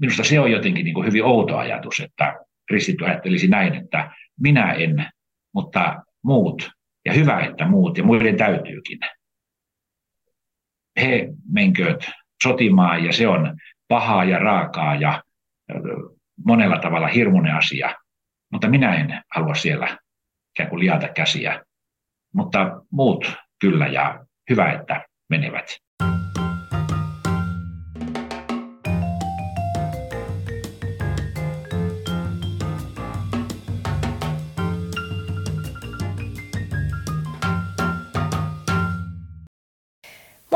minusta se on jotenkin niin kuin hyvin outo ajatus, että kristitty ajattelisi näin, että minä en, mutta muut, ja hyvä, että muut, ja muiden täytyykin. He menkööt sotimaan, ja se on pahaa ja raakaa ja monella tavalla hirmuinen asia, mutta minä en halua siellä ikään kuin liata käsiä. Mutta muut kyllä, ja hyvä, että menevät.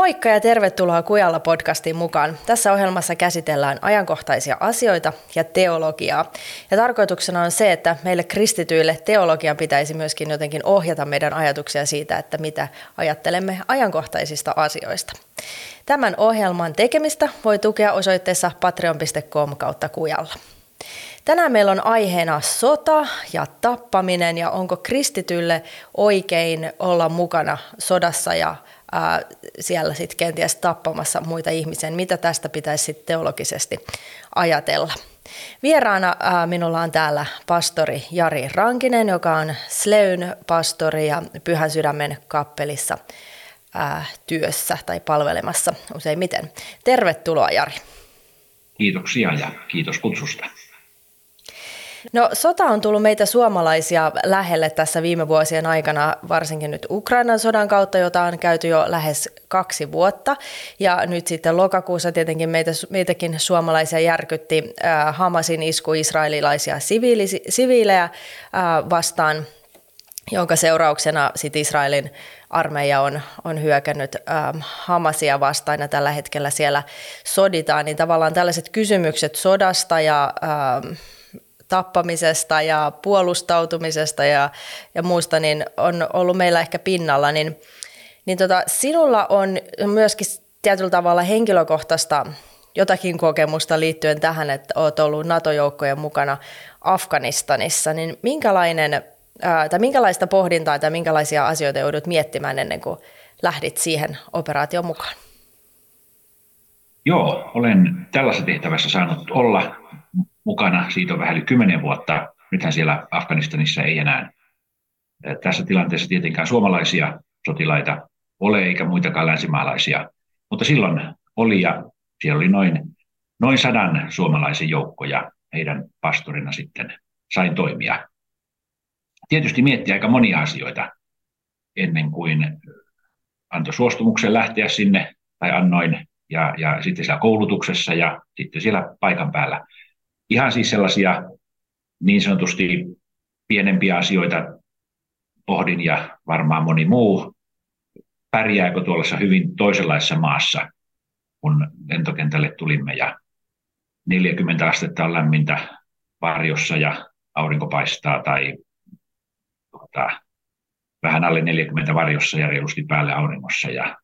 Moikka ja tervetuloa Kujalla podcastiin mukaan. Tässä ohjelmassa käsitellään ajankohtaisia asioita ja teologiaa. Ja tarkoituksena on se, että meille kristityille teologian pitäisi myöskin jotenkin ohjata meidän ajatuksia siitä, että mitä ajattelemme ajankohtaisista asioista. Tämän ohjelman tekemistä voi tukea osoitteessa patreon.com kautta Kujalla. Tänään meillä on aiheena sota ja tappaminen ja onko kristitylle oikein olla mukana sodassa ja ää, siellä sitten kenties tappamassa muita ihmisiä. Mitä tästä pitäisi sitten teologisesti ajatella? Vieraana ää, minulla on täällä pastori Jari Rankinen, joka on Sleyn pastori ja Pyhän Sydämen kappelissa ää, työssä tai palvelemassa useimmiten. Tervetuloa Jari. Kiitoksia ja kiitos kutsusta. No sota on tullut meitä suomalaisia lähelle tässä viime vuosien aikana, varsinkin nyt Ukrainan sodan kautta, jota on käyty jo lähes kaksi vuotta. Ja nyt sitten lokakuussa tietenkin meitä, meitäkin suomalaisia järkytti äh, Hamasin isku israelilaisia siviili, siviilejä äh, vastaan, jonka seurauksena sitten Israelin armeija on, on hyökännyt ähm, Hamasia vastaan ja tällä hetkellä siellä soditaan, niin tavallaan tällaiset kysymykset sodasta ja ähm, tappamisesta ja puolustautumisesta ja, ja muusta, niin on ollut meillä ehkä pinnalla, niin, niin tota, sinulla on myöskin tietyllä tavalla henkilökohtaista jotakin kokemusta liittyen tähän, että olet ollut NATO-joukkojen mukana Afganistanissa, niin minkälainen, ää, tai minkälaista pohdintaa tai minkälaisia asioita joudut miettimään ennen kuin lähdit siihen operaatioon mukaan? Joo, olen tällaisessa tehtävässä saanut olla mukana. Siitä on vähän yli kymmenen vuotta. Nythän siellä Afganistanissa ei enää tässä tilanteessa tietenkään suomalaisia sotilaita ole, eikä muitakaan länsimaalaisia. Mutta silloin oli, ja siellä oli noin, noin sadan suomalaisen joukko, ja heidän pastorina sitten sain toimia. Tietysti miettiä aika monia asioita ennen kuin antoi suostumuksen lähteä sinne, tai annoin, ja, ja sitten siellä koulutuksessa ja sitten siellä paikan päällä ihan siis sellaisia niin sanotusti pienempiä asioita pohdin ja varmaan moni muu, pärjääkö tuollaisessa hyvin toisenlaisessa maassa, kun lentokentälle tulimme ja 40 astetta on lämmintä varjossa ja aurinko paistaa tai tuota, vähän alle 40 varjossa ja reilusti päälle auringossa ja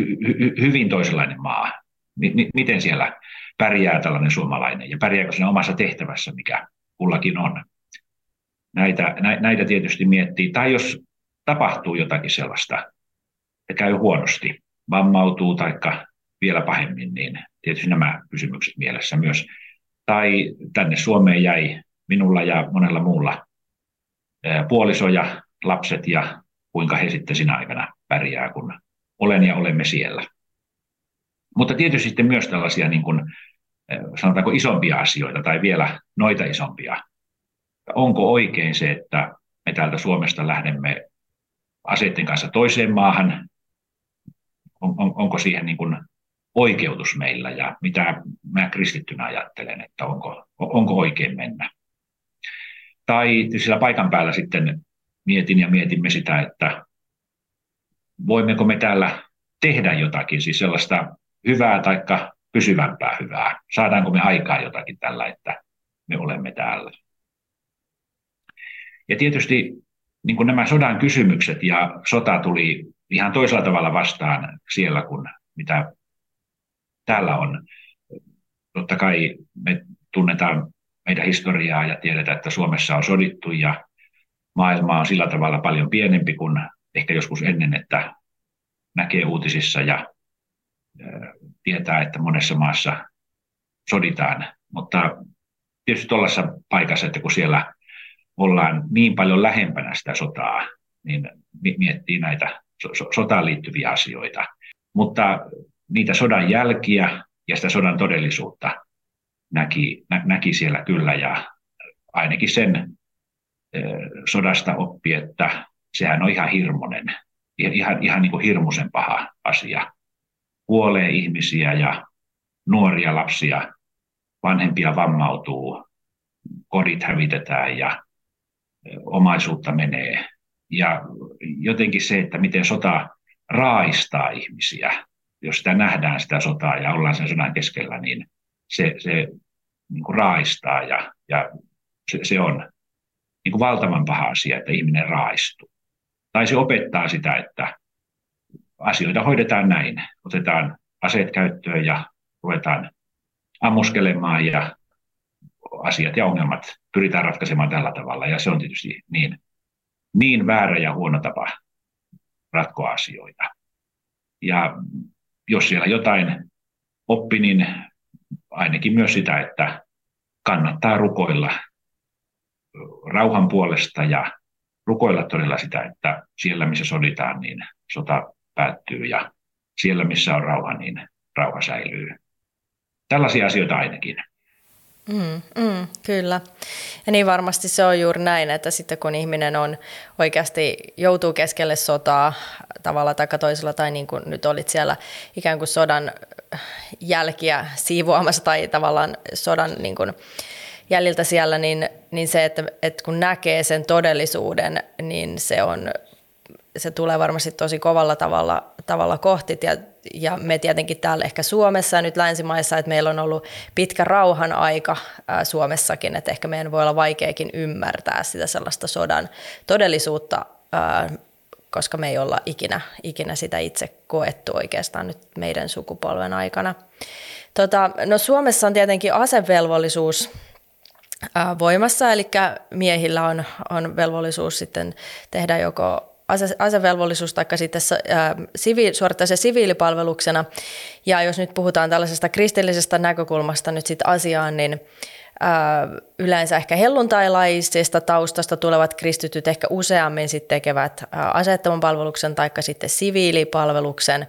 hy- hy- hyvin toisenlainen maa. Miten siellä pärjää tällainen suomalainen ja pärjääkö siinä omassa tehtävässä, mikä kullakin on. Näitä, nä, näitä tietysti miettii. Tai jos tapahtuu jotakin sellaista ja käy huonosti, vammautuu tai vielä pahemmin, niin tietysti nämä kysymykset mielessä myös. Tai tänne Suomeen jäi minulla ja monella muulla puoliso ja lapset ja kuinka he sitten sinä aikana pärjää, kun olen ja olemme siellä. Mutta tietysti sitten myös tällaisia niin kuin sanotaanko isompia asioita tai vielä noita isompia. Onko oikein se, että me täältä Suomesta lähdemme aseiden kanssa toiseen maahan? On, on, onko siihen niin kuin oikeutus meillä ja mitä mä kristittynä ajattelen, että onko, onko oikein mennä? Tai sillä paikan päällä sitten mietin ja mietimme sitä, että voimmeko me täällä tehdä jotakin, siis sellaista hyvää tai pysyvämpää hyvää? Saadaanko me aikaa jotakin tällä, että me olemme täällä? Ja tietysti niin kuin nämä sodan kysymykset ja sota tuli ihan toisella tavalla vastaan siellä kuin mitä täällä on. Totta kai me tunnetaan meidän historiaa ja tiedetään, että Suomessa on sodittu ja maailma on sillä tavalla paljon pienempi kuin ehkä joskus ennen, että näkee uutisissa ja tietää, että monessa maassa soditaan. Mutta tietysti tuollaisessa paikassa, että kun siellä ollaan niin paljon lähempänä sitä sotaa, niin miettii näitä sotaan liittyviä asioita. Mutta niitä sodan jälkiä ja sitä sodan todellisuutta näki, nä, näki siellä kyllä ja ainakin sen eh, sodasta oppi, että sehän on ihan hirmonen, ihan, ihan niin kuin hirmuisen paha asia. Kuolee ihmisiä ja nuoria lapsia, vanhempia vammautuu, kodit hävitetään ja omaisuutta menee. Ja jotenkin se, että miten sota raaistaa ihmisiä, jos sitä nähdään sitä sotaa ja ollaan sen sodan keskellä, niin se, se niin kuin raaistaa ja, ja se, se on niin kuin valtavan paha asia, että ihminen raistuu. Tai se opettaa sitä, että asioita hoidetaan näin. Otetaan aseet käyttöön ja ruvetaan ammuskelemaan ja asiat ja ongelmat pyritään ratkaisemaan tällä tavalla. Ja se on tietysti niin, niin väärä ja huono tapa ratkoa asioita. Ja jos siellä jotain oppi, niin ainakin myös sitä, että kannattaa rukoilla rauhan puolesta ja rukoilla todella sitä, että siellä missä soditaan, niin sota päättyy ja siellä missä on rauha, niin rauha säilyy. Tällaisia asioita ainakin. Mm, mm, kyllä. Ja niin varmasti se on juuri näin, että sitten kun ihminen on oikeasti joutuu keskelle sotaa tavalla tai toisella, tai niin kuin nyt olit siellä ikään kuin sodan jälkiä siivoamassa tai tavallaan sodan niin kuin jäljiltä siellä, niin, niin se, että, että kun näkee sen todellisuuden, niin se on se tulee varmasti tosi kovalla tavalla, tavalla kohti. Ja, ja me tietenkin täällä ehkä Suomessa ja nyt länsimaissa, että meillä on ollut pitkä rauhan aika ää, Suomessakin, että ehkä meidän voi olla vaikeakin ymmärtää sitä sellaista sodan todellisuutta, ää, koska me ei olla ikinä, ikinä sitä itse koettu oikeastaan nyt meidän sukupolven aikana. Tota, no Suomessa on tietenkin asevelvollisuus voimassa, eli miehillä on, on velvollisuus sitten tehdä joko ase, asevelvollisuus tai sitten ää, sivi, suorittaa se siviilipalveluksena. Ja jos nyt puhutaan tällaisesta kristillisestä näkökulmasta nyt sitten asiaan, niin ää, yleensä ehkä helluntailaisesta taustasta tulevat kristityt ehkä useammin sitten tekevät aseettoman palveluksen tai sitten siviilipalveluksen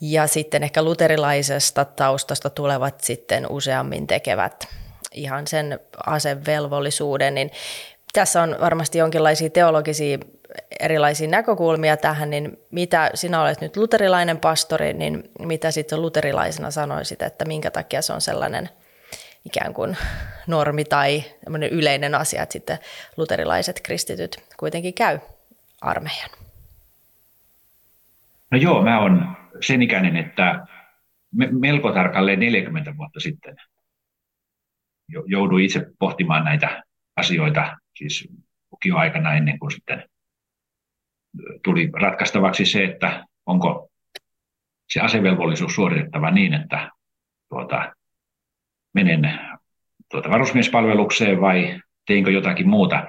ja sitten ehkä luterilaisesta taustasta tulevat sitten useammin tekevät ihan sen asevelvollisuuden, niin tässä on varmasti jonkinlaisia teologisia erilaisia näkökulmia tähän, niin mitä sinä olet nyt luterilainen pastori, niin mitä sitten luterilaisena sanoisit, että minkä takia se on sellainen ikään kuin normi tai yleinen asia, että sitten luterilaiset kristityt kuitenkin käy armeijan? No joo, mä oon sen ikäinen, että melko tarkalleen 40 vuotta sitten jouduin itse pohtimaan näitä asioita, siis lukioaikana ennen kuin sitten tuli ratkaistavaksi se, että onko se asevelvollisuus suoritettava niin, että tuota, menen tuota varusmiespalvelukseen vai teinkö jotakin muuta.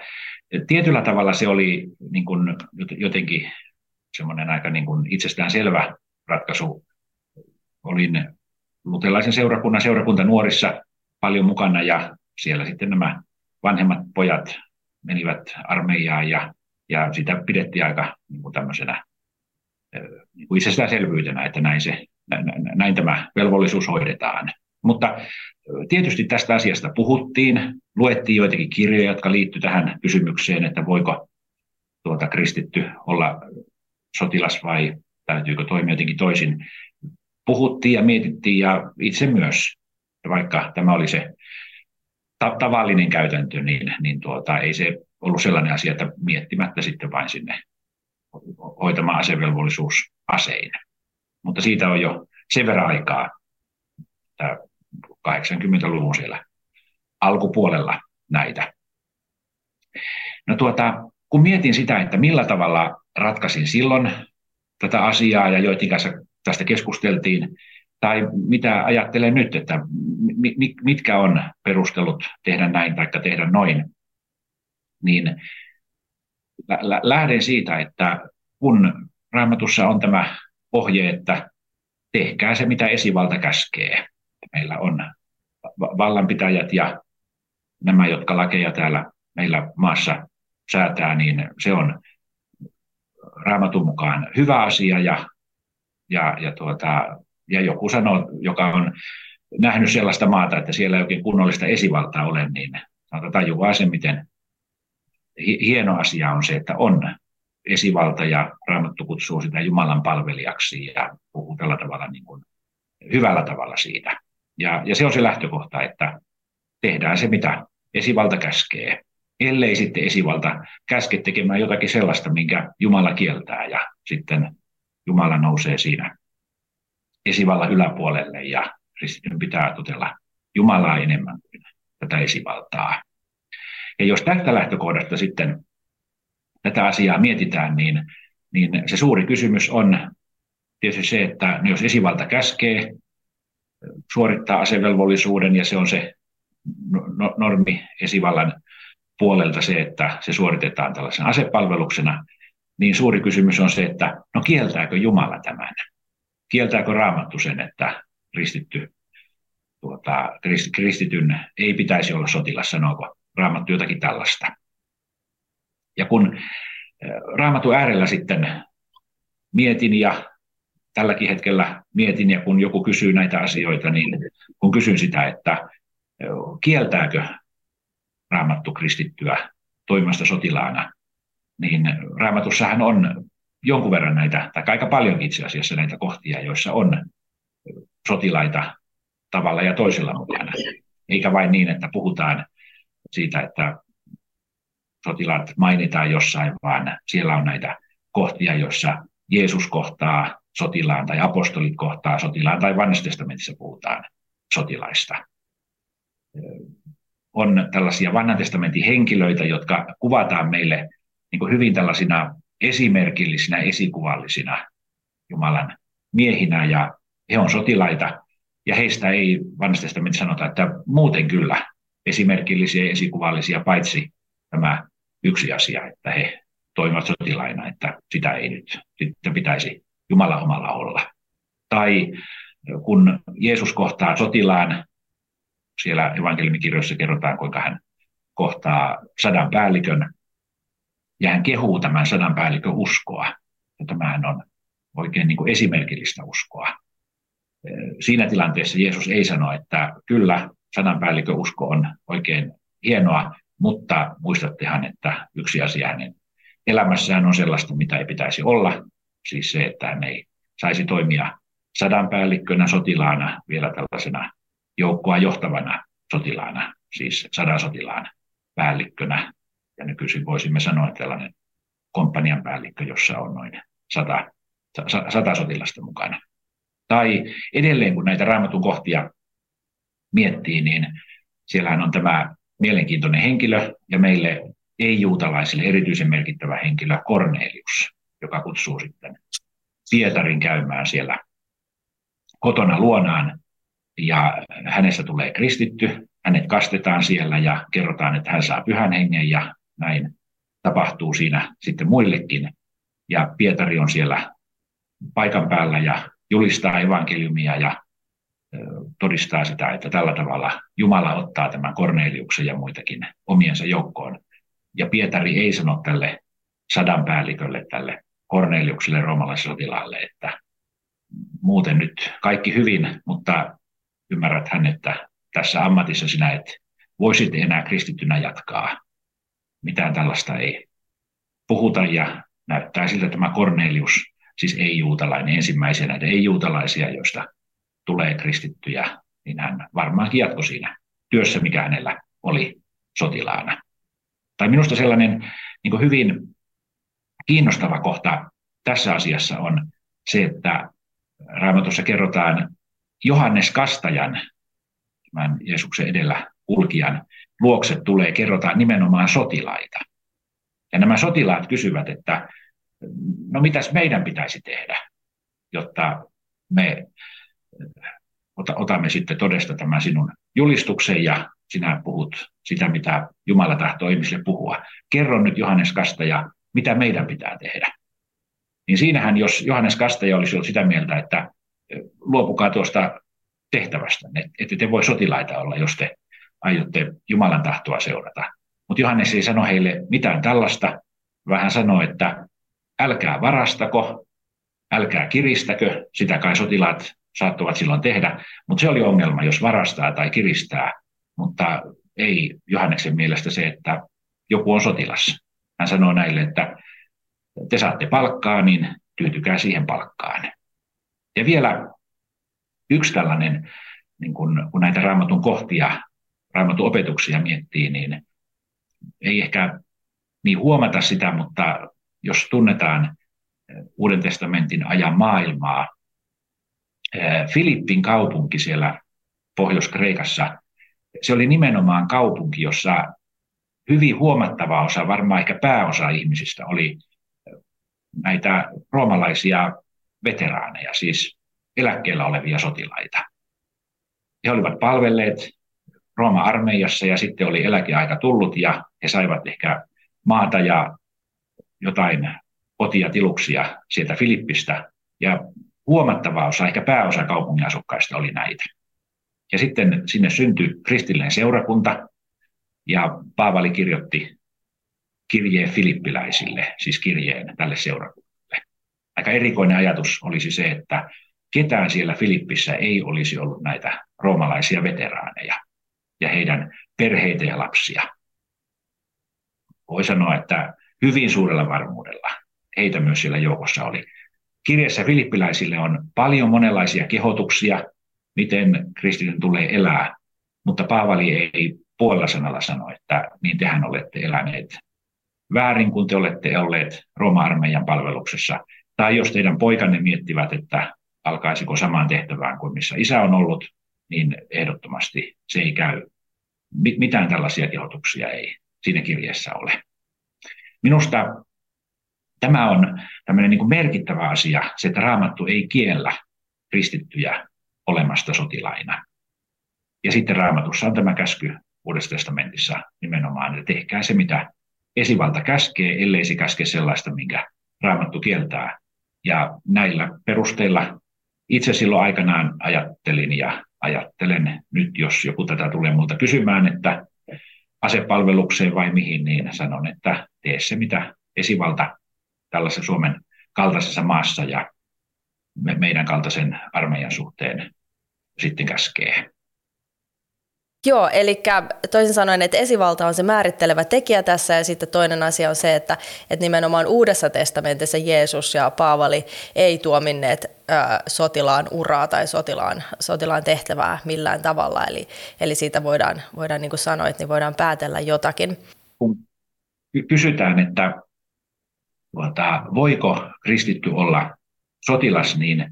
Tietyllä tavalla se oli niin kuin jotenkin semmoinen aika niin kuin itsestään selvä ratkaisu. Olin lutelaisen seurakunnan seurakunta nuorissa paljon mukana ja siellä sitten nämä vanhemmat pojat menivät armeijaan ja ja sitä pidettiin aika niin kuin tämmöisenä niin kuin itsestäänselvyytenä, että näin, se, näin tämä velvollisuus hoidetaan. Mutta tietysti tästä asiasta puhuttiin, luettiin joitakin kirjoja, jotka liittyivät tähän kysymykseen, että voiko tuota kristitty olla sotilas vai täytyykö toimia jotenkin toisin. Puhuttiin ja mietittiin ja itse myös, vaikka tämä oli se tavallinen käytäntö, niin, niin tuota, ei se ollut sellainen asia, että miettimättä sitten vain sinne hoitamaan asevelvollisuus aseina. Mutta siitä on jo sen verran aikaa, että 80-luvun siellä alkupuolella näitä. No tuota, kun mietin sitä, että millä tavalla ratkaisin silloin tätä asiaa ja joitin kanssa tästä keskusteltiin, tai mitä ajattelen nyt, että mitkä on perustelut tehdä näin tai tehdä noin, niin lähden siitä, että kun raamatussa on tämä ohje, että tehkää se, mitä esivalta käskee. Meillä on vallanpitäjät ja nämä, jotka lakeja täällä meillä maassa säätää, niin se on raamatun mukaan hyvä asia ja, ja, ja, tuota, ja joku sanoo, joka on nähnyt sellaista maata, että siellä ei oikein kunnollista esivaltaa ole, niin tajuaa sen, miten hieno asia on se, että on esivalta ja Raamattu kutsuu sitä Jumalan palvelijaksi ja puhuu tällä tavalla niin kuin hyvällä tavalla siitä. Ja, ja se on se lähtökohta, että tehdään se, mitä esivalta käskee, ellei sitten esivalta käske tekemään jotakin sellaista, minkä Jumala kieltää ja sitten Jumala nousee siinä esivallan yläpuolelle ja kristityn pitää totella Jumalaa enemmän kuin tätä esivaltaa. Ja jos tästä lähtökohdasta sitten tätä asiaa mietitään, niin, niin se suuri kysymys on tietysti se, että jos esivalta käskee suorittaa asevelvollisuuden ja se on se no, no, normi esivallan puolelta se, että se suoritetaan tällaisena asepalveluksena, niin suuri kysymys on se, että no kieltääkö Jumala tämän? Kieltääkö Raamattu sen, että kristitty, tuota, kristityn ei pitäisi olla sotilas, sanooko Raamattu jotakin tällaista? Ja kun Raamatun äärellä sitten mietin ja tälläkin hetkellä mietin, ja kun joku kysyy näitä asioita, niin kun kysyn sitä, että kieltääkö raamattu kristittyä toimimasta sotilaana, niin raamatussahan on jonkun verran näitä, tai aika paljon itse asiassa näitä kohtia, joissa on sotilaita tavalla ja toisella mukana. Eikä vain niin, että puhutaan siitä, että sotilaat mainitaan jossain, vaan siellä on näitä kohtia, joissa Jeesus kohtaa sotilaan tai apostolit kohtaa sotilaan tai vanhassa testamentissa puhutaan sotilaista. On tällaisia vanhan testamentin henkilöitä, jotka kuvataan meille niin hyvin tällaisina esimerkillisinä, esikuvallisina Jumalan miehinä, ja he on sotilaita, ja heistä ei testamentissa sanota, että muuten kyllä esimerkillisiä ja esikuvallisia, paitsi tämä yksi asia, että he toimivat sotilaina, että sitä ei nyt sitten pitäisi Jumala omalla olla. Tai kun Jeesus kohtaa sotilaan, siellä evankeliumikirjoissa kerrotaan, kuinka hän kohtaa sadan päällikön ja hän kehuu tämän sadan päällikön uskoa. Ja tämähän on oikein niin kuin esimerkillistä uskoa. Siinä tilanteessa Jeesus ei sano, että kyllä sadan päällikön usko on oikein hienoa, mutta muistattehan, että yksi asia hänen elämässään on sellaista, mitä ei pitäisi olla, siis se, että hän ei saisi toimia sadan päällikkönä sotilaana vielä tällaisena joukkoa johtavana sotilaana, siis sadan sotilaan päällikkönä. Ja nykyisin voisimme sanoa, että tällainen komppanian päällikkö, jossa on noin sata, sata sotilasta mukana. Tai edelleen, kun näitä raamatun kohtia miettii, niin siellähän on tämä mielenkiintoinen henkilö ja meille ei-juutalaisille erityisen merkittävä henkilö Cornelius, joka kutsuu sitten Pietarin käymään siellä kotona luonaan ja hänestä tulee kristitty, hänet kastetaan siellä ja kerrotaan, että hän saa pyhän hengen ja näin tapahtuu siinä sitten muillekin. Ja Pietari on siellä paikan päällä ja julistaa evankeliumia ja todistaa sitä, että tällä tavalla Jumala ottaa tämän Korneliuksen ja muitakin omiensa joukkoon. Ja Pietari ei sano tälle sadan päällikölle, tälle Korneliukselle roomalaiselle sotilaalle, että muuten nyt kaikki hyvin, mutta ymmärrät hän, että tässä ammatissa sinä et voisit enää kristittynä jatkaa. Mitään tällaista ei puhuta ja näyttää siltä tämä Cornelius, siis ei-juutalainen, ensimmäisiä näitä ei-juutalaisia, joista tulee kristittyjä, niin hän varmaankin jatkoi siinä työssä, mikä hänellä oli sotilaana. Tai minusta sellainen niin hyvin kiinnostava kohta tässä asiassa on se, että Raamatussa kerrotaan Johannes Kastajan, tämän Jeesuksen edellä kulkijan, luokse tulee, kerrotaan nimenomaan sotilaita. Ja nämä sotilaat kysyvät, että no mitäs meidän pitäisi tehdä, jotta me otamme sitten todesta tämän sinun julistuksen ja sinä puhut sitä, mitä Jumala tahtoo ihmisille puhua. Kerro nyt Johannes Kastaja, mitä meidän pitää tehdä. Niin siinähän, jos Johannes Kastaja olisi ollut sitä mieltä, että luopukaa tuosta tehtävästä. Että te voi sotilaita olla, jos te aiotte Jumalan tahtoa seurata. Mutta Johannes ei sano heille mitään tällaista, vähän sanoo, että älkää varastako, älkää kiristäkö, sitä kai sotilaat saattoivat silloin tehdä, mutta se oli ongelma, jos varastaa tai kiristää, mutta ei Johanneksen mielestä se, että joku on sotilas. Hän sanoo näille, että te saatte palkkaa, niin tyytykää siihen palkkaan. Ja vielä yksi tällainen, niin kun, kun näitä raamatun kohtia, raamatun opetuksia miettii, niin ei ehkä niin huomata sitä, mutta jos tunnetaan Uuden testamentin ajan maailmaa, Filippin kaupunki siellä Pohjois-Kreikassa, se oli nimenomaan kaupunki, jossa hyvin huomattava osa, varmaan ehkä pääosa ihmisistä oli näitä roomalaisia veteraaneja, siis eläkkeellä olevia sotilaita. He olivat palvelleet Rooma-armeijassa ja sitten oli eläkeaika tullut ja he saivat ehkä maata ja jotain kotia tiluksia sieltä Filippistä. Ja huomattava osa, ehkä pääosa kaupungin asukkaista oli näitä. Ja sitten sinne syntyi kristillinen seurakunta, ja Paavali kirjoitti kirjeen filippiläisille, siis kirjeen tälle seurakunnalle. Aika erikoinen ajatus olisi se, että ketään siellä Filippissä ei olisi ollut näitä roomalaisia veteraaneja ja heidän perheitä ja lapsia. Voi sanoa, että hyvin suurella varmuudella heitä myös siellä joukossa oli. Kirjassa filippiläisille on paljon monenlaisia kehotuksia, miten kristityn tulee elää, mutta Paavali ei puolella sanalla sano, että niin tehän olette eläneet väärin, kun te olette olleet Rooma-armeijan palveluksessa. Tai jos teidän poikanne miettivät, että alkaisiko samaan tehtävään kuin missä isä on ollut, niin ehdottomasti se ei käy. Mitään tällaisia kehotuksia ei siinä kirjassa ole. Minusta tämä on tämmöinen niin kuin merkittävä asia, se, että raamattu ei kiellä kristittyjä olemasta sotilaina. Ja sitten raamatussa on tämä käsky Uudessa testamentissa nimenomaan, että tehkää se, mitä esivalta käskee, ellei se käske sellaista, minkä raamattu kieltää. Ja näillä perusteilla itse silloin aikanaan ajattelin ja ajattelen nyt, jos joku tätä tulee multa kysymään, että asepalvelukseen vai mihin, niin sanon, että tee se, mitä esivalta tällaisessa Suomen kaltaisessa maassa ja meidän kaltaisen armeijan suhteen sitten käskee. Joo, eli toisin sanoen, että esivalta on se määrittelevä tekijä tässä ja sitten toinen asia on se, että, että nimenomaan Uudessa testamentissa Jeesus ja Paavali ei tuominneet ä, sotilaan uraa tai sotilaan, sotilaan tehtävää millään tavalla, eli, eli siitä voidaan, voidaan niin kuin sanoit, niin voidaan päätellä jotakin. Kun kysytään, että tuota, voiko kristitty olla sotilas, niin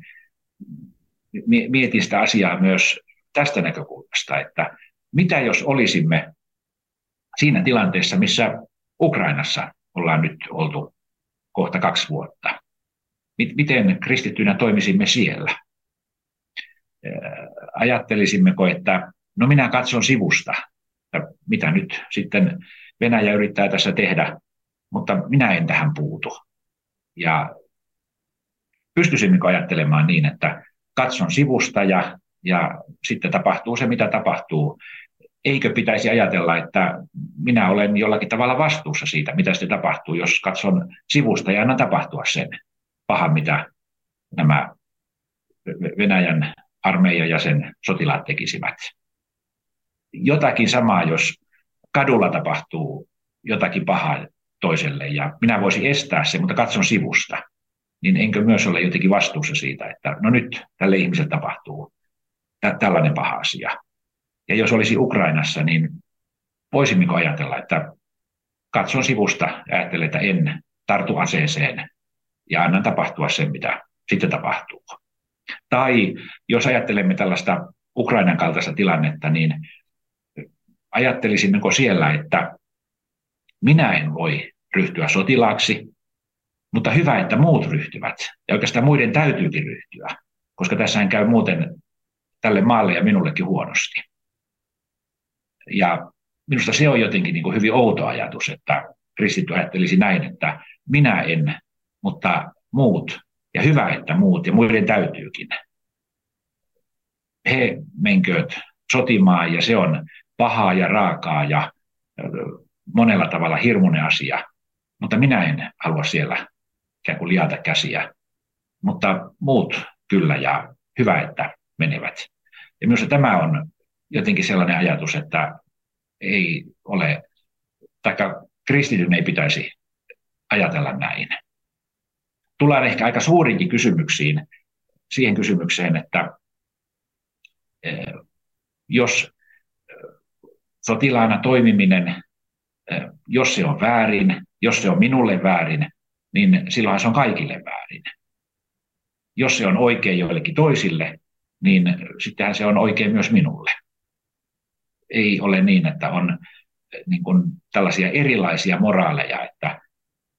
mietin sitä asiaa myös tästä näkökulmasta, että mitä jos olisimme siinä tilanteessa, missä Ukrainassa ollaan nyt oltu kohta kaksi vuotta. Miten kristittynä toimisimme siellä? Ajattelisimmeko, että no minä katson sivusta, että mitä nyt sitten Venäjä yrittää tässä tehdä, mutta minä en tähän puutu. Ja pystyisimmekö ajattelemaan niin, että katson sivusta ja ja sitten tapahtuu se, mitä tapahtuu. Eikö pitäisi ajatella, että minä olen jollakin tavalla vastuussa siitä, mitä sitten tapahtuu, jos katson sivusta ja annan tapahtua sen pahan, mitä nämä Venäjän armeija ja sen sotilaat tekisivät. Jotakin samaa, jos kadulla tapahtuu jotakin pahaa toiselle ja minä voisin estää sen, mutta katson sivusta, niin enkö myös ole jotenkin vastuussa siitä, että no nyt tälle ihmiselle tapahtuu tä- tällainen paha asia. Ja jos olisi Ukrainassa, niin voisimmeko ajatella, että katson sivusta ja ajattelen, että en tartu aseeseen ja annan tapahtua sen, mitä sitten tapahtuu. Tai jos ajattelemme tällaista Ukrainan kaltaista tilannetta, niin ajattelisimmeko siellä, että minä en voi ryhtyä sotilaaksi, mutta hyvä, että muut ryhtyvät. Ja oikeastaan muiden täytyykin ryhtyä, koska tässä käy muuten tälle maalle ja minullekin huonosti. Ja minusta se on jotenkin niin kuin hyvin outo ajatus, että kristitty ajattelisi näin, että minä en, mutta muut, ja hyvä, että muut, ja muiden täytyykin. he menkööt sotimaan ja se on pahaa ja raakaa ja monella tavalla hirmuinen asia, mutta minä en halua siellä ikään kuin liata käsiä. Mutta muut kyllä ja hyvä, että menevät. Ja minusta tämä on jotenkin sellainen ajatus, että ei ole, taikka kristityn ei pitäisi ajatella näin. Tullaan ehkä aika suurinkin kysymyksiin, siihen kysymykseen, että eh, jos eh, sotilaana toimiminen, jos se on väärin, jos se on minulle väärin, niin silloinhan se on kaikille väärin. Jos se on oikein joillekin toisille, niin sittenhän se on oikein myös minulle. Ei ole niin, että on niin kuin tällaisia erilaisia moraaleja, että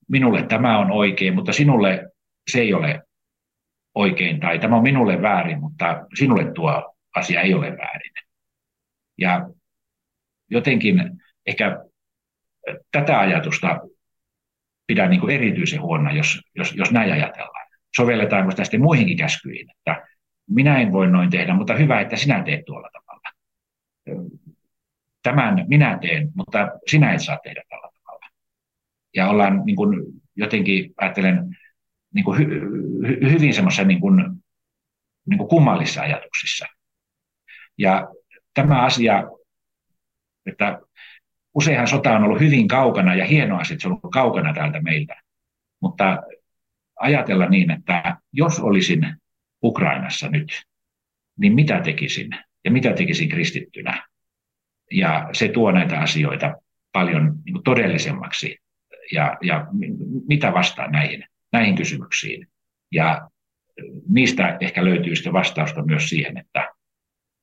minulle tämä on oikein, mutta sinulle se ei ole oikein, tai tämä on minulle väärin, mutta sinulle tuo asia ei ole väärin. Ja jotenkin ehkä tätä ajatusta pidän niin kuin erityisen huono, jos, jos, jos näin ajatellaan. Sovelletaanko tästä muihinkin käskyihin, että minä en voi noin tehdä, mutta hyvä, että sinä teet tuolla tavalla. Tämän minä teen, mutta sinä et saa tehdä tällä tavalla. Ja ollaan niin kuin, jotenkin, ajattelen, niin kuin hy, hy, hyvin semmoisessa niin kuin, niin kuin kummallisissa ajatuksissa. Ja tämä asia, että useinhan sota on ollut hyvin kaukana ja hienoa, että se on ollut kaukana täältä meiltä. Mutta ajatella niin, että jos olisin Ukrainassa nyt, niin mitä tekisin ja mitä tekisin kristittynä. Ja se tuo näitä asioita paljon niin kuin todellisemmaksi ja, ja mitä vastaan näihin, näihin kysymyksiin. Ja niistä ehkä löytyy sitten vastausta myös siihen, että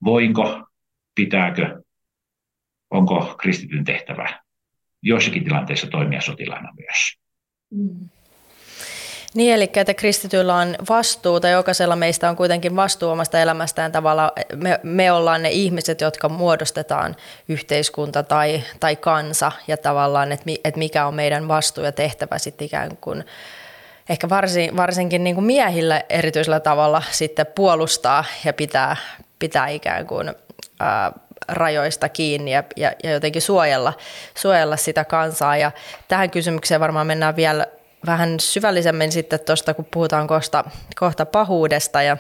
voinko, pitääkö, onko kristityn tehtävä joissakin tilanteissa toimia sotilaana myös. Mm. Niin, eli että kristityillä on vastuu, tai jokaisella meistä on kuitenkin vastuu omasta elämästään tavalla. Me, me ollaan ne ihmiset, jotka muodostetaan yhteiskunta tai, tai kansa, ja tavallaan, että, että mikä on meidän vastuu ja tehtävä sitten ikään kuin ehkä varsin, varsinkin niin kuin miehillä erityisellä tavalla sitten puolustaa ja pitää, pitää ikään kuin ää, rajoista kiinni ja, ja, ja jotenkin suojella, suojella sitä kansaa. Ja tähän kysymykseen varmaan mennään vielä vähän syvällisemmin sitten tuosta, kun puhutaan kohta, kohta pahuudesta ja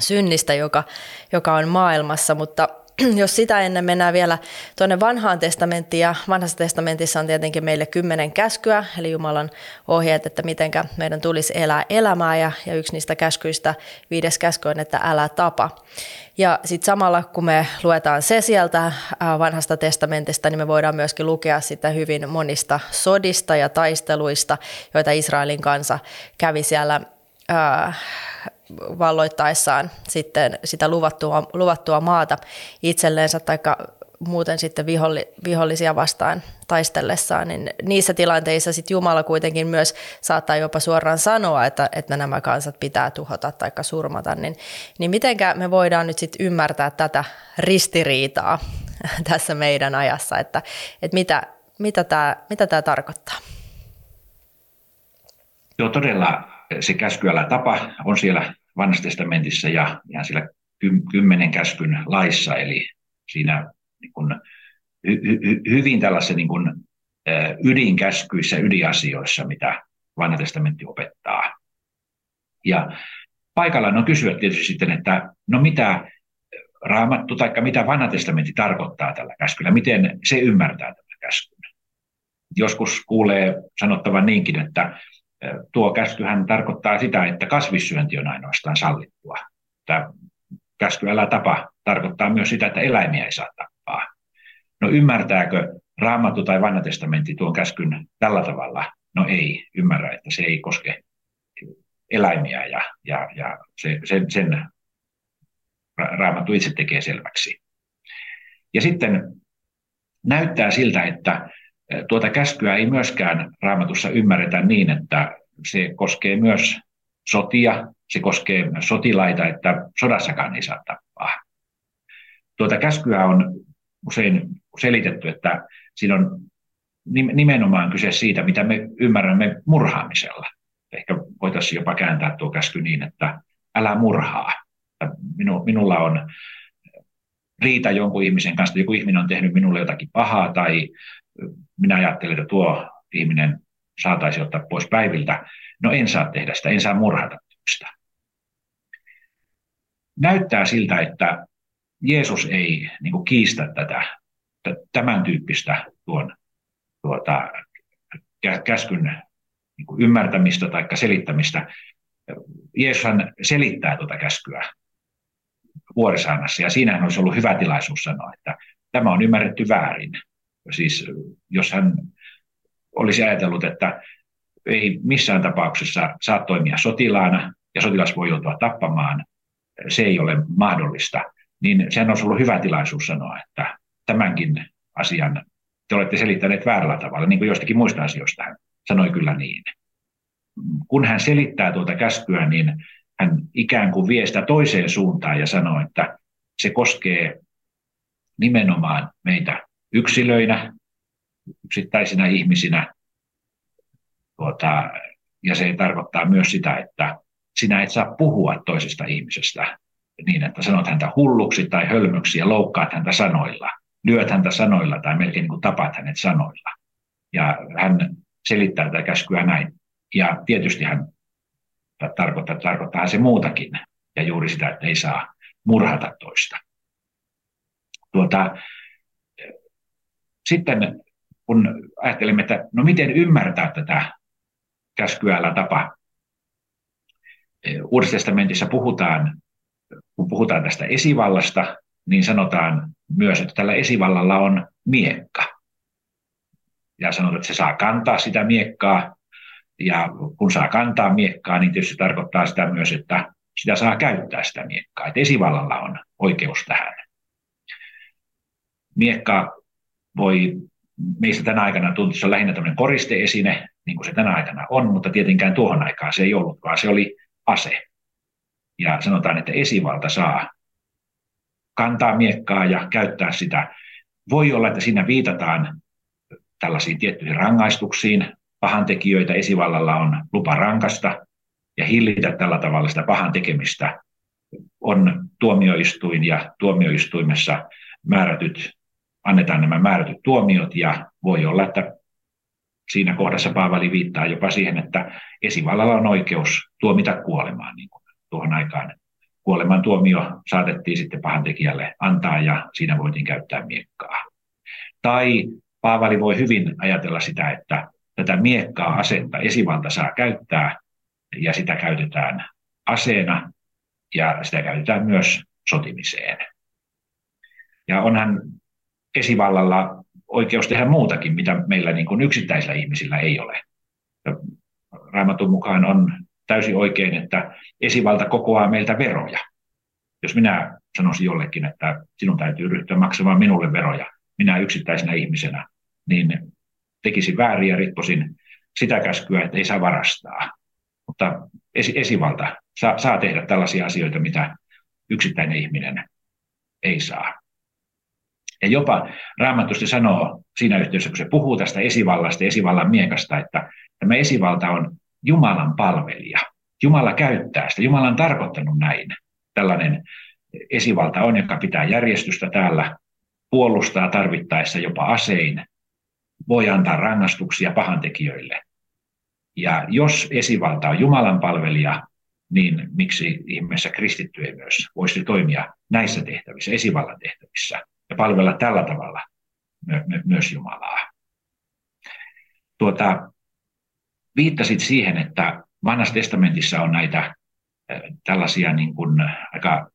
synnistä, joka, joka on maailmassa, mutta jos sitä ennen mennään vielä tuonne vanhaan testamenttiin, ja vanhassa testamentissa on tietenkin meille kymmenen käskyä, eli Jumalan ohjeet, että miten meidän tulisi elää elämää, ja, ja yksi niistä käskyistä, viides käsky on, että älä tapa. Ja sitten samalla, kun me luetaan se sieltä äh, vanhasta testamentista, niin me voidaan myöskin lukea sitä hyvin monista sodista ja taisteluista, joita Israelin kansa kävi siellä äh, valloittaessaan sitten sitä luvattua, luvattua maata itselleensä tai muuten sitten viholli, vihollisia vastaan taistellessaan, niin niissä tilanteissa sitten Jumala kuitenkin myös saattaa jopa suoraan sanoa, että, että nämä kansat pitää tuhota tai surmata, niin, niin mitenkä me voidaan nyt sitten ymmärtää tätä ristiriitaa tässä meidän ajassa, että, että mitä, mitä tämä mitä tämä tarkoittaa? Joo, todella se käskyälä tapa on siellä vanhassa testamentissa ja ihan siellä kymmenen käskyn laissa, eli siinä niin kuin, hy, hy, hyvin tällaisessa niin kuin, ydinkäskyissä, ydinasioissa, mitä vanha testamentti opettaa. Ja paikallaan on kysyä tietysti sitten, että no mitä raamattu tai mitä vanha testamentti tarkoittaa tällä käskyllä, miten se ymmärtää tällä käskyn. Joskus kuulee sanottavan niinkin, että tuo käskyhän tarkoittaa sitä, että kasvissyönti on ainoastaan sallittua. Tämä käsky älä tapa tarkoittaa myös sitä, että eläimiä ei saa tappaa. No ymmärtääkö Raamattu tai vanha testamentti tuon käskyn tällä tavalla? No ei, ymmärrä, että se ei koske eläimiä ja, ja, ja se, sen, sen Raamattu itse tekee selväksi. Ja sitten näyttää siltä, että tuota käskyä ei myöskään raamatussa ymmärretä niin, että se koskee myös sotia, se koskee myös sotilaita, että sodassakaan ei saa tappaa. Tuota käskyä on usein selitetty, että siinä on nimenomaan kyse siitä, mitä me ymmärrämme murhaamisella. Ehkä voitaisiin jopa kääntää tuo käsky niin, että älä murhaa Minu, minulla on riita jonkun ihmisen kanssa, joku ihminen on tehnyt minulle jotakin pahaa tai minä ajattelen, että tuo ihminen saataisiin ottaa pois päiviltä. No en saa tehdä sitä, en saa murhata sitä. Näyttää siltä, että Jeesus ei niin kuin, kiistä tätä, tämän tyyppistä tuon tuota, käskyn niin kuin ymmärtämistä tai selittämistä. Jeesushan selittää tuota käskyä vuorisaannassa, ja siinähän olisi ollut hyvä tilaisuus sanoa, että tämä on ymmärretty väärin. Siis jos hän olisi ajatellut, että ei missään tapauksessa saa toimia sotilaana, ja sotilas voi joutua tappamaan, se ei ole mahdollista, niin sehän olisi ollut hyvä tilaisuus sanoa, että tämänkin asian te olette selittäneet väärällä tavalla, niin kuin jostakin muista asioista hän sanoi kyllä niin. Kun hän selittää tuota käskyä, niin hän ikään kuin vie sitä toiseen suuntaan ja sanoo, että se koskee nimenomaan meitä yksilöinä, yksittäisinä ihmisinä, tuota, ja se tarkoittaa myös sitä, että sinä et saa puhua toisesta ihmisestä niin, että sanot häntä hulluksi tai hölmöksi ja loukkaat häntä sanoilla, lyöt häntä sanoilla tai melkein niin kuin tapat hänet sanoilla. Ja hän selittää tätä käskyä näin. Ja tietysti hän tarkoittaa, tarkoittaa se muutakin, ja juuri sitä, että ei saa murhata toista. Tuota, sitten kun ajattelemme, että no miten ymmärtää tätä käskyä, älä tapa. Uudessa testamentissa puhutaan, kun puhutaan tästä esivallasta, niin sanotaan myös, että tällä esivallalla on miekka. Ja sanotaan, että se saa kantaa sitä miekkaa, ja kun saa kantaa miekkaa, niin tietysti tarkoittaa sitä myös, että sitä saa käyttää sitä miekkaa. Että esivallalla on oikeus tähän. Miekka voi meistä tänä aikana on lähinnä tämmöinen koristeesine, niin kuin se tänä aikana on, mutta tietenkään tuohon aikaan se ei ollut, vaan se oli ase. Ja sanotaan, että esivalta saa kantaa miekkaa ja käyttää sitä. Voi olla, että siinä viitataan tällaisiin tiettyihin rangaistuksiin. Pahantekijöitä esivallalla on lupa rankasta ja hillitä tällä tavalla sitä pahan tekemistä. On tuomioistuin ja tuomioistuimessa määrätyt, annetaan nämä määrätyt tuomiot ja voi olla, että siinä kohdassa Paavali viittaa jopa siihen, että esivallalla on oikeus tuomita kuolemaan, niin kuin tuohon aikaan kuoleman tuomio saatettiin sitten pahantekijälle antaa ja siinä voitiin käyttää miekkaa. Tai Paavali voi hyvin ajatella sitä, että tätä miekkaa asetta esivalta saa käyttää ja sitä käytetään aseena ja sitä käytetään myös sotimiseen. Ja onhan esivallalla oikeus tehdä muutakin, mitä meillä niin kuin yksittäisillä ihmisillä ei ole. Raamatun mukaan on täysin oikein, että esivalta kokoaa meiltä veroja. Jos minä sanoisin jollekin, että sinun täytyy ryhtyä maksamaan minulle veroja, minä yksittäisenä ihmisenä, niin tekisin väärin ja rikkosin sitä käskyä, että ei saa varastaa. Mutta esi- esivalta saa tehdä tällaisia asioita, mitä yksittäinen ihminen ei saa. Ja jopa Raamattu sanoo siinä yhteydessä, kun se puhuu tästä esivallasta esivallan miekasta, että tämä esivalta on Jumalan palvelija. Jumala käyttää sitä. Jumala on tarkoittanut näin. Tällainen esivalta on, joka pitää järjestystä täällä, puolustaa tarvittaessa jopa asein, voi antaa rangaistuksia pahantekijöille. Ja jos esivalta on Jumalan palvelija, niin miksi ihmeessä kristitty ei myös voisi toimia näissä tehtävissä, esivallan tehtävissä, ja palvella tällä tavalla my- my- myös Jumalaa. Tuota, viittasit siihen, että vanhassa testamentissa on näitä tällaisia niin kuin aika,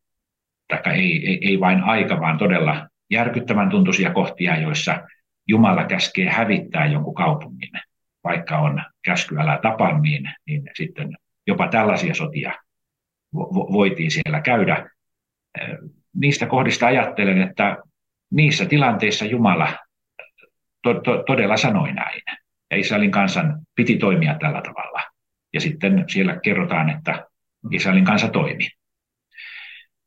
taikka ei, ei, ei vain aika, vaan todella järkyttävän tuntuisia kohtia, joissa Jumala käskee hävittää jonkun kaupungin, vaikka on käsky älä tapa, niin, niin sitten jopa tällaisia sotia vo, voitiin siellä käydä. Niistä kohdista ajattelen, että niissä tilanteissa Jumala to, to, todella sanoi näin. Ja Israelin kansan piti toimia tällä tavalla. Ja sitten siellä kerrotaan, että Israelin kansa toimi.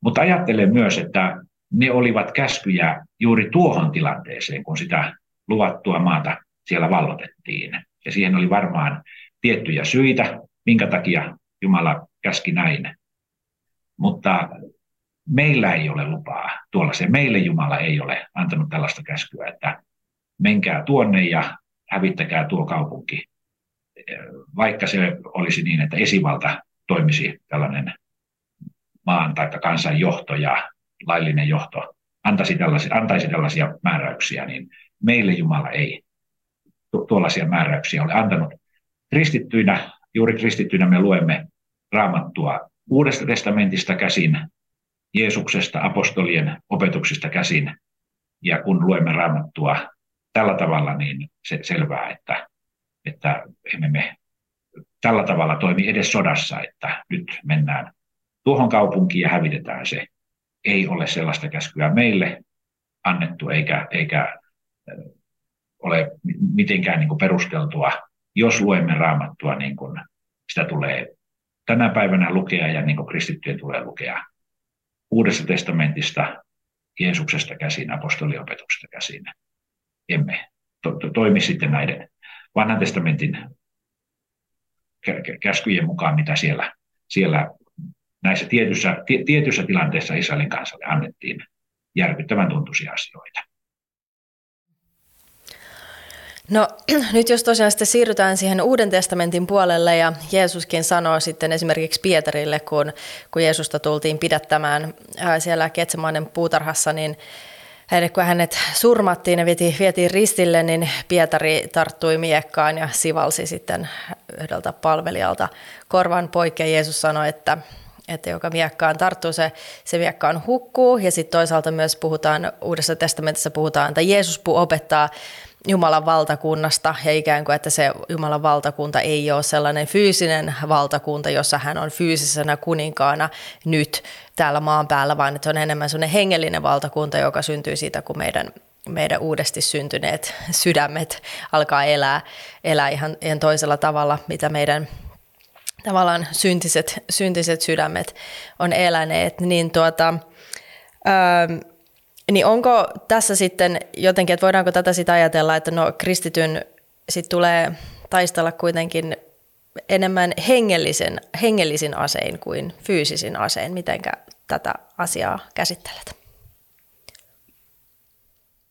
Mutta ajattelen myös, että ne olivat käskyjä juuri tuohon tilanteeseen, kun sitä luvattua maata siellä vallotettiin. Ja siihen oli varmaan tiettyjä syitä, minkä takia Jumala käski näin. Mutta meillä ei ole lupaa tuollaiseen. Meille Jumala ei ole antanut tällaista käskyä, että menkää tuonne ja hävittäkää tuo kaupunki. Vaikka se olisi niin, että esivalta toimisi tällainen maan tai kansan johto ja laillinen johto antaisi tällaisia, antaisi tällaisia määräyksiä, niin meille Jumala ei tuollaisia määräyksiä ole antanut. Kristittyinä, juuri kristittyinä me luemme raamattua Uudesta testamentista käsin, Jeesuksesta, apostolien opetuksista käsin, ja kun luemme raamattua tällä tavalla, niin se selvää, että, että emme me tällä tavalla toimi edes sodassa, että nyt mennään tuohon kaupunkiin ja hävitetään se. Ei ole sellaista käskyä meille annettu, eikä, eikä ole mitenkään niin kuin perusteltua, jos luemme raamattua niin kuin sitä tulee tänä päivänä lukea ja niin kuin kristittyjen tulee lukea Uudesta testamentista, Jeesuksesta käsin, apostoliopetuksesta käsin. Emme to, to, toimi sitten näiden vanhan testamentin käskyjen mukaan, mitä siellä, siellä näissä tietyissä, tietyissä tilanteissa Israelin kansalle annettiin järkyttävän tuntuisia asioita. No nyt jos tosiaan sitten siirrytään siihen Uuden testamentin puolelle ja Jeesuskin sanoo sitten esimerkiksi Pietarille, kun, kun Jeesusta tultiin pidättämään siellä Ketsemainen puutarhassa, niin kun hänet surmattiin ja vietiin, vietiin ristille, niin Pietari tarttui miekkaan ja sivalsi sitten yhdeltä palvelijalta korvan poikki. Jeesus sanoi, että, että joka miekkaan tarttuu, se, se miekkaan hukkuu. Ja sitten toisaalta myös puhutaan, Uudessa testamentissa puhutaan, että Jeesus opettaa Jumalan valtakunnasta ja ikään kuin, että se Jumalan valtakunta ei ole sellainen fyysinen valtakunta, jossa hän on fyysisenä kuninkaana nyt täällä maan päällä, vaan että se on enemmän sellainen hengellinen valtakunta, joka syntyy siitä, kun meidän, meidän uudesti syntyneet sydämet alkaa elää, elää ihan, ihan toisella tavalla, mitä meidän tavallaan syntiset, syntiset sydämet on eläneet, niin tuota, öö, niin onko tässä sitten jotenkin, että voidaanko tätä sitten ajatella, että no kristityn sitten tulee taistella kuitenkin enemmän hengellisen, hengellisin asein kuin fyysisin asein. Mitenkä tätä asiaa käsittelet?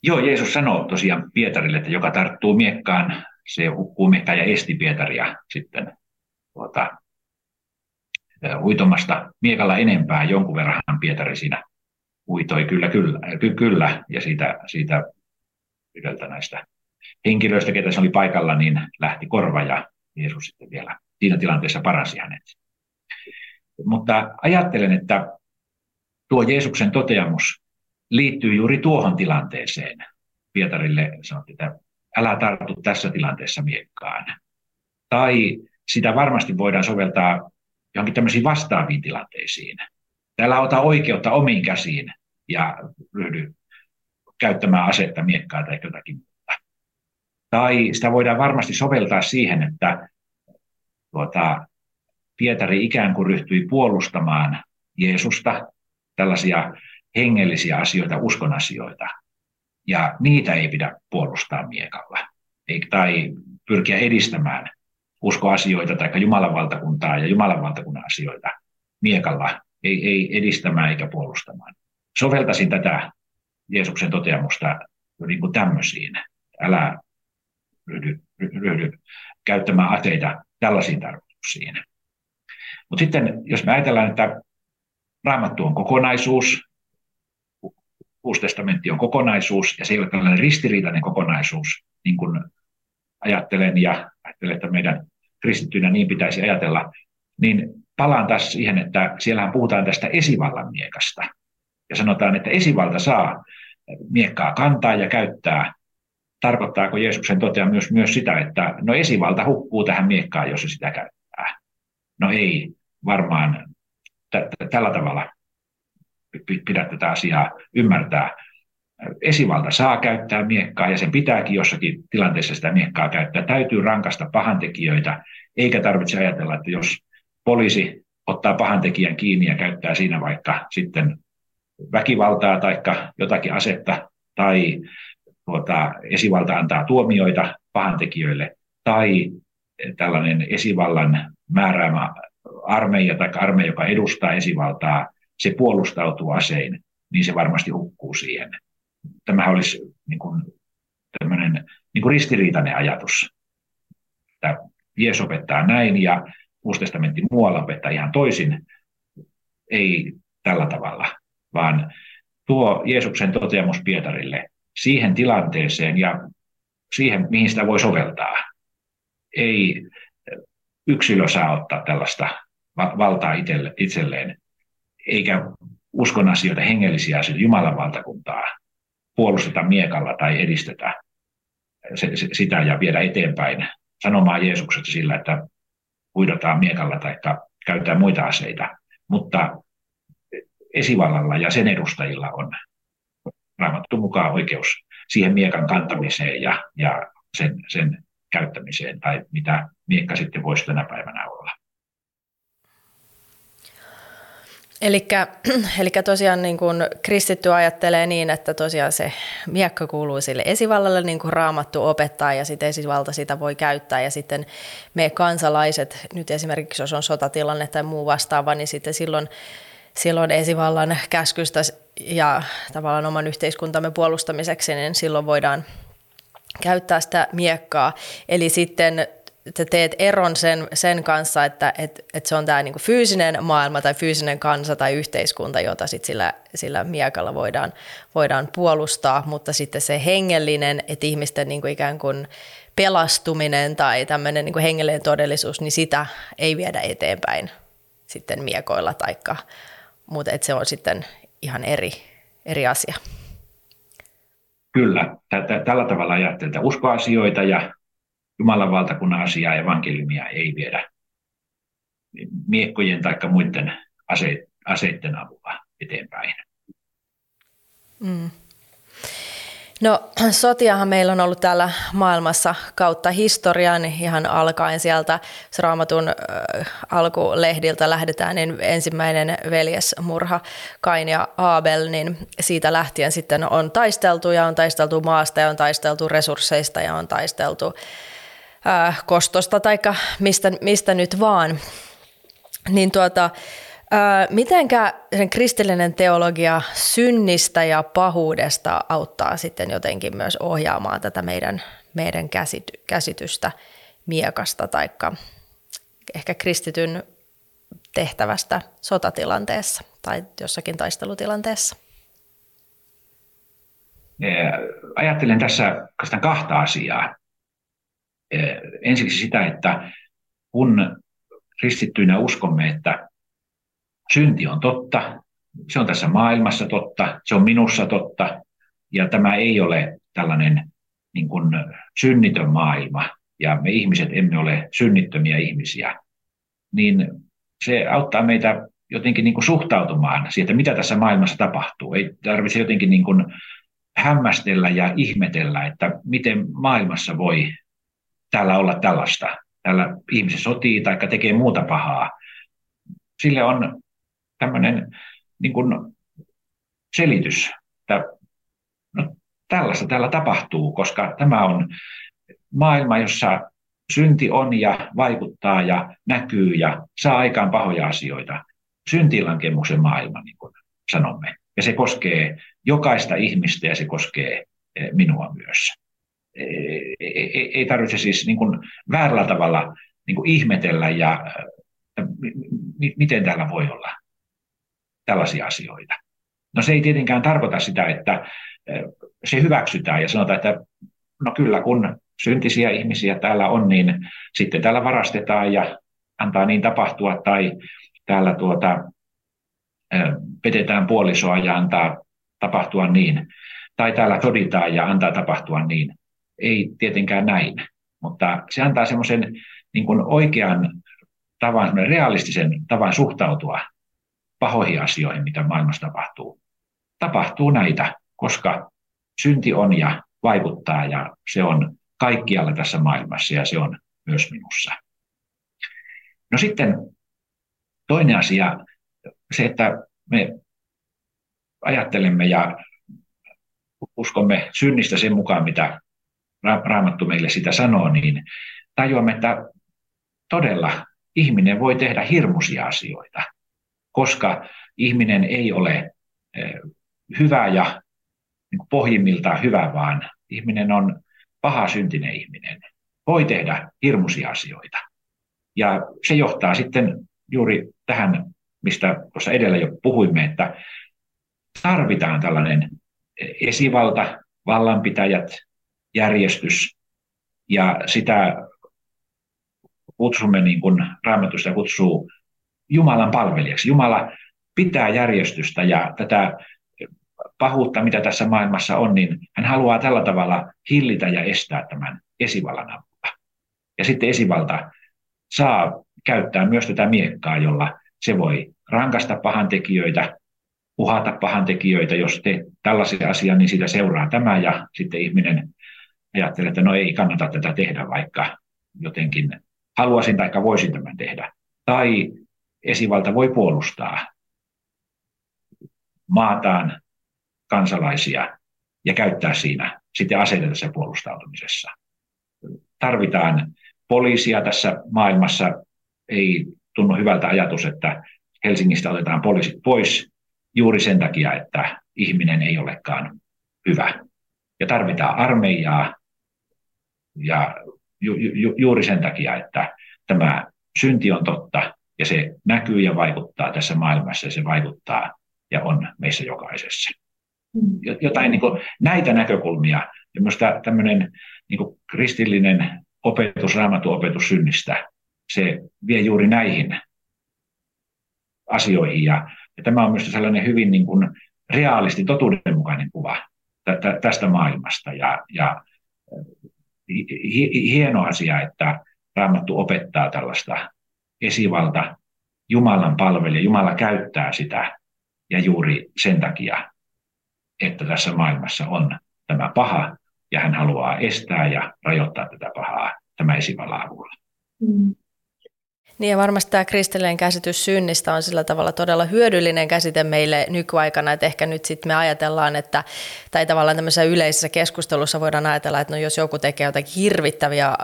Joo, Jeesus sanoo tosiaan Pietarille, että joka tarttuu miekkaan, se hukkuu miekkaan ja esti Pietaria sitten tuota, uitomasta miekalla enempää. Jonkun verran Pietari siinä uitoi kyllä, kyllä, ky, kyllä ja siitä, siitä yhdeltä näistä henkilöistä, ketä se oli paikalla, niin lähti korva ja Jeesus sitten vielä siinä tilanteessa parasi hänet. Mutta ajattelen, että tuo Jeesuksen toteamus liittyy juuri tuohon tilanteeseen. Pietarille sanottiin, että älä tartu tässä tilanteessa miekkaan. Tai sitä varmasti voidaan soveltaa johonkin tämmöisiin vastaaviin tilanteisiin. Täällä ota oikeutta omiin käsiin ja ryhdy käyttämään asetta, miekkaa tai jotakin muuta. Tai sitä voidaan varmasti soveltaa siihen, että tuota, Pietari ikään kuin ryhtyi puolustamaan Jeesusta, tällaisia hengellisiä asioita, uskon asioita. Ja niitä ei pidä puolustaa miekalla tai pyrkiä edistämään uskoasioita tai Jumalan valtakuntaa ja Jumalan valtakunnan asioita miekalla, ei, ei edistämään eikä puolustamaan soveltaisin tätä Jeesuksen toteamusta niin kuin tämmöisiin. Älä ryhdy, ryhdy käyttämään ateita tällaisiin tarkoituksiin. Mutta sitten, jos me ajatellaan, että raamattu on kokonaisuus, Uusi testamentti on kokonaisuus, ja se ei ole tällainen ristiriitainen kokonaisuus, niin kuin ajattelen ja ajattelen, että meidän kristittyinä niin pitäisi ajatella, niin palaan taas siihen, että siellähän puhutaan tästä esivallan miekasta ja sanotaan, että esivalta saa miekkaa kantaa ja käyttää, tarkoittaako Jeesuksen totea myös, myös sitä, että no esivalta hukkuu tähän miekkaan, jos se sitä käyttää? No ei varmaan t- tällä tavalla pidä tätä asiaa ymmärtää. Esivalta saa käyttää miekkaa ja sen pitääkin jossakin tilanteessa sitä miekkaa käyttää. Täytyy rankasta pahantekijöitä, eikä tarvitse ajatella, että jos poliisi ottaa pahantekijän kiinni ja käyttää siinä vaikka sitten väkivaltaa tai jotakin asetta tai tuota, esivalta antaa tuomioita pahantekijöille tai tällainen esivallan määräämä armeija tai armeija, joka edustaa esivaltaa, se puolustautuu asein, niin se varmasti hukkuu siihen. Tämähän olisi niin kuin, tämmöinen niin kuin ristiriitainen ajatus. Että Jeesus opettaa näin ja Uusi testamentti muualla opettaa ihan toisin. Ei tällä tavalla, vaan tuo Jeesuksen toteamus Pietarille siihen tilanteeseen ja siihen, mihin sitä voi soveltaa. Ei yksilö saa ottaa tällaista valtaa itselle, itselleen, eikä uskon asioita, hengellisiä asioita, Jumalan valtakuntaa puolusteta miekalla tai edistetä sitä ja viedä eteenpäin sanomaan Jeesuksesta sillä, että huidotaan miekalla tai käytetään muita aseita. Mutta esivallalla ja sen edustajilla on raamattu mukaan oikeus siihen miekan kantamiseen ja, ja sen, sen käyttämiseen tai mitä miekka sitten voisi tänä päivänä olla. Eli tosiaan niin kuin kristitty ajattelee niin, että tosiaan se miekka kuuluu sille esivallalle, niin kuin raamattu opettaa ja sitten esivalta sitä voi käyttää ja sitten me kansalaiset, nyt esimerkiksi jos on sotatilanne tai muu vastaava, niin sitten silloin, silloin esivallan käskystä ja tavallaan oman yhteiskuntamme puolustamiseksi, niin silloin voidaan käyttää sitä miekkaa. Eli sitten sä teet eron sen, sen kanssa, että et, et se on tämä niinku fyysinen maailma tai fyysinen kansa tai yhteiskunta, jota sit sillä, sillä miekalla voidaan, voidaan puolustaa, mutta sitten se hengellinen, että ihmisten niinku ikään kuin pelastuminen tai tämmöinen niinku hengellinen todellisuus, niin sitä ei viedä eteenpäin sitten miekoilla taikka, mutta se on sitten ihan eri, eri asia. Kyllä, tällä tavalla ajattelin, että uskoasioita ja Jumalan valtakunnan asiaa ja evankeliumia ei viedä miekkojen tai muiden aseiden avulla eteenpäin. Mm. No sotiahan meillä on ollut täällä maailmassa kautta historian ihan alkaen sieltä Raamatun äh, alkulehdiltä lähdetään, niin ensimmäinen veljesmurha Kain ja Abel, niin siitä lähtien sitten on taisteltu ja on taisteltu maasta ja on taisteltu resursseista ja on taisteltu äh, kostosta tai mistä, mistä nyt vaan. Niin tuota, äh, mitenkä sen kristillinen teologia synnistä ja pahuudesta auttaa sitten jotenkin myös ohjaamaan tätä meidän, meidän käsity, käsitystä miekasta tai ehkä kristityn tehtävästä sotatilanteessa tai jossakin taistelutilanteessa? Ajattelen tässä kahta asiaa. Ensiksi sitä, että kun kristittyinä uskomme, että synti on totta, se on tässä maailmassa totta, se on minussa totta, ja tämä ei ole tällainen niin kuin synnitön maailma, ja me ihmiset emme ole synnittömiä ihmisiä, niin se auttaa meitä jotenkin niin kuin suhtautumaan siitä, mitä tässä maailmassa tapahtuu. Ei tarvitse jotenkin niin kuin hämmästellä ja ihmetellä, että miten maailmassa voi täällä olla tällaista. Täällä ihmiset sotii tai tekee muuta pahaa. Sille on tämmöinen niin kuin selitys, että no, tällaista täällä tapahtuu, koska tämä on maailma, jossa synti on ja vaikuttaa ja näkyy ja saa aikaan pahoja asioita. Syntilankemuksen maailma, niin kuin sanomme. Ja se koskee jokaista ihmistä ja se koskee eh, minua myös ei, ei tarvitse siis niin kuin väärällä tavalla niin kuin ihmetellä ja m- miten täällä voi olla tällaisia asioita. No se ei tietenkään tarkoita sitä, että se hyväksytään ja sanotaan, että no kyllä kun syntisiä ihmisiä täällä on, niin sitten täällä varastetaan ja antaa niin tapahtua tai täällä tuota, petetään puolisoa ja antaa tapahtua niin. Tai täällä soditaan ja antaa tapahtua niin ei tietenkään näin, mutta se antaa semmoisen niin oikean tavan, realistisen tavan suhtautua pahoihin asioihin, mitä maailmassa tapahtuu. Tapahtuu näitä, koska synti on ja vaikuttaa ja se on kaikkialla tässä maailmassa ja se on myös minussa. No sitten toinen asia, se, että me ajattelemme ja uskomme synnistä sen mukaan, mitä Raamattu meille sitä sanoo, niin tajuamme, että todella ihminen voi tehdä hirmuisia asioita. Koska ihminen ei ole eh, hyvä ja niin pohjimmiltaan hyvä, vaan ihminen on paha syntinen ihminen. Voi tehdä hirmuisia asioita. Ja se johtaa sitten juuri tähän, mistä tuossa edellä jo puhuimme, että tarvitaan tällainen esivalta, vallanpitäjät, järjestys, ja sitä kutsumme niin kuin raamatusta kutsuu Jumalan palvelijaksi. Jumala pitää järjestystä ja tätä pahuutta, mitä tässä maailmassa on, niin hän haluaa tällä tavalla hillitä ja estää tämän esivallan avulla. Ja sitten esivalta saa käyttää myös tätä miekkaa, jolla se voi rankasta pahantekijöitä, uhata pahantekijöitä, jos te tällaisia asiaa, niin siitä seuraa tämä, ja sitten ihminen ajattelee, että no ei kannata tätä tehdä, vaikka jotenkin haluaisin tai voisin tämän tehdä. Tai esivalta voi puolustaa maataan kansalaisia ja käyttää siinä sitten aseita tässä puolustautumisessa. Tarvitaan poliisia tässä maailmassa. Ei tunnu hyvältä ajatus, että Helsingistä otetaan poliisit pois juuri sen takia, että ihminen ei olekaan hyvä. Ja tarvitaan armeijaa ja ju, ju, juuri sen takia, että tämä synti on totta ja se näkyy ja vaikuttaa tässä maailmassa ja se vaikuttaa ja on meissä jokaisessa. Jotain niin kuin, näitä näkökulmia ja tämmöinen niin kuin kristillinen opetus, raamatuopetus synnistä, se vie juuri näihin asioihin. Ja, ja tämä on myös sellainen hyvin niin kuin reaalisti totuudenmukainen kuva tästä maailmasta. Ja, ja hieno asia, että Raamattu opettaa tällaista esivalta, Jumalan palvelija, Jumala käyttää sitä ja juuri sen takia, että tässä maailmassa on tämä paha ja hän haluaa estää ja rajoittaa tätä pahaa tämä esivallan avulla. Mm. Niin ja varmasti tämä kristillinen käsitys synnistä on sillä tavalla todella hyödyllinen käsite meille nykyaikana, että ehkä nyt sitten me ajatellaan, että, tai tavallaan tämmöisessä yleisessä keskustelussa voidaan ajatella, että no jos joku tekee jotakin hirvittäviä äh,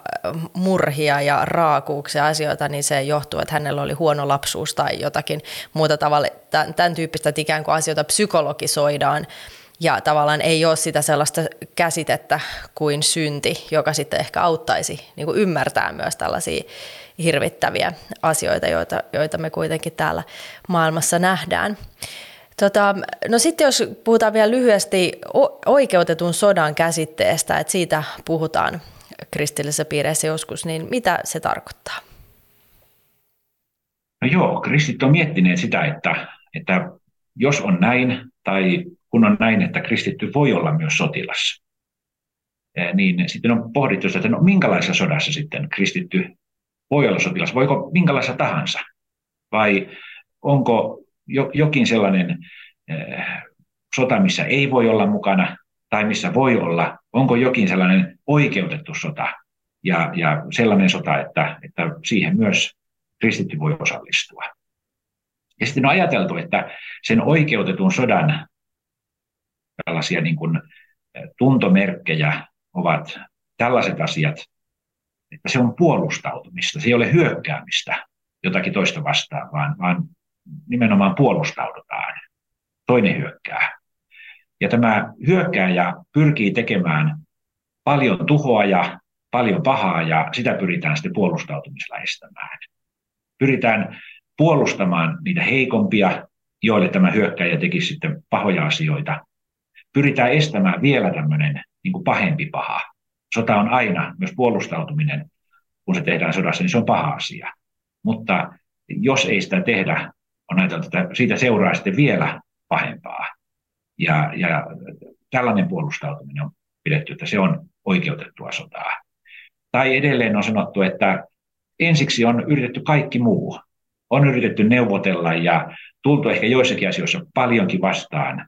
murhia ja raakuuksia asioita, niin se johtuu, että hänellä oli huono lapsuus tai jotakin muuta tavalla, tämän, tyyppistä, että ikään kuin asioita psykologisoidaan. Ja tavallaan ei ole sitä sellaista käsitettä kuin synti, joka sitten ehkä auttaisi niin kuin ymmärtää myös tällaisia hirvittäviä asioita, joita, joita me kuitenkin täällä maailmassa nähdään. Tota, no sitten jos puhutaan vielä lyhyesti oikeutetun sodan käsitteestä, että siitä puhutaan kristillisessä piireissä joskus, niin mitä se tarkoittaa? No joo, kristit on miettineet sitä, että, että jos on näin, tai kun on näin, että kristitty voi olla myös sotilas, eh, niin sitten on pohdittu, että no minkälaisessa sodassa sitten kristitty voi olla sotilas, voiko minkälaisessa tahansa, vai onko jokin sellainen eh, sota, missä ei voi olla mukana, tai missä voi olla, onko jokin sellainen oikeutettu sota, ja, ja sellainen sota, että, että siihen myös kristitty voi osallistua. Ja sitten on ajateltu, että sen oikeutetun sodan tällaisia niin kuin eh, tuntomerkkejä ovat tällaiset asiat, että se on puolustautumista, se ei ole hyökkäämistä jotakin toista vastaan, vaan, vaan nimenomaan puolustaudutaan. Toinen hyökkää. Ja tämä hyökkääjä pyrkii tekemään paljon tuhoa ja paljon pahaa, ja sitä pyritään sitten puolustautumisella estämään. Pyritään puolustamaan niitä heikompia, joille tämä hyökkäjä tekisi sitten pahoja asioita. Pyritään estämään vielä tämmöinen niin pahempi paha, Sota on aina, myös puolustautuminen, kun se tehdään sodassa, niin se on paha asia. Mutta jos ei sitä tehdä, on ajateltu, että siitä seuraa sitten vielä pahempaa. Ja, ja tällainen puolustautuminen on pidetty, että se on oikeutettua sotaa. Tai edelleen on sanottu, että ensiksi on yritetty kaikki muu. On yritetty neuvotella ja tultu ehkä joissakin asioissa paljonkin vastaan.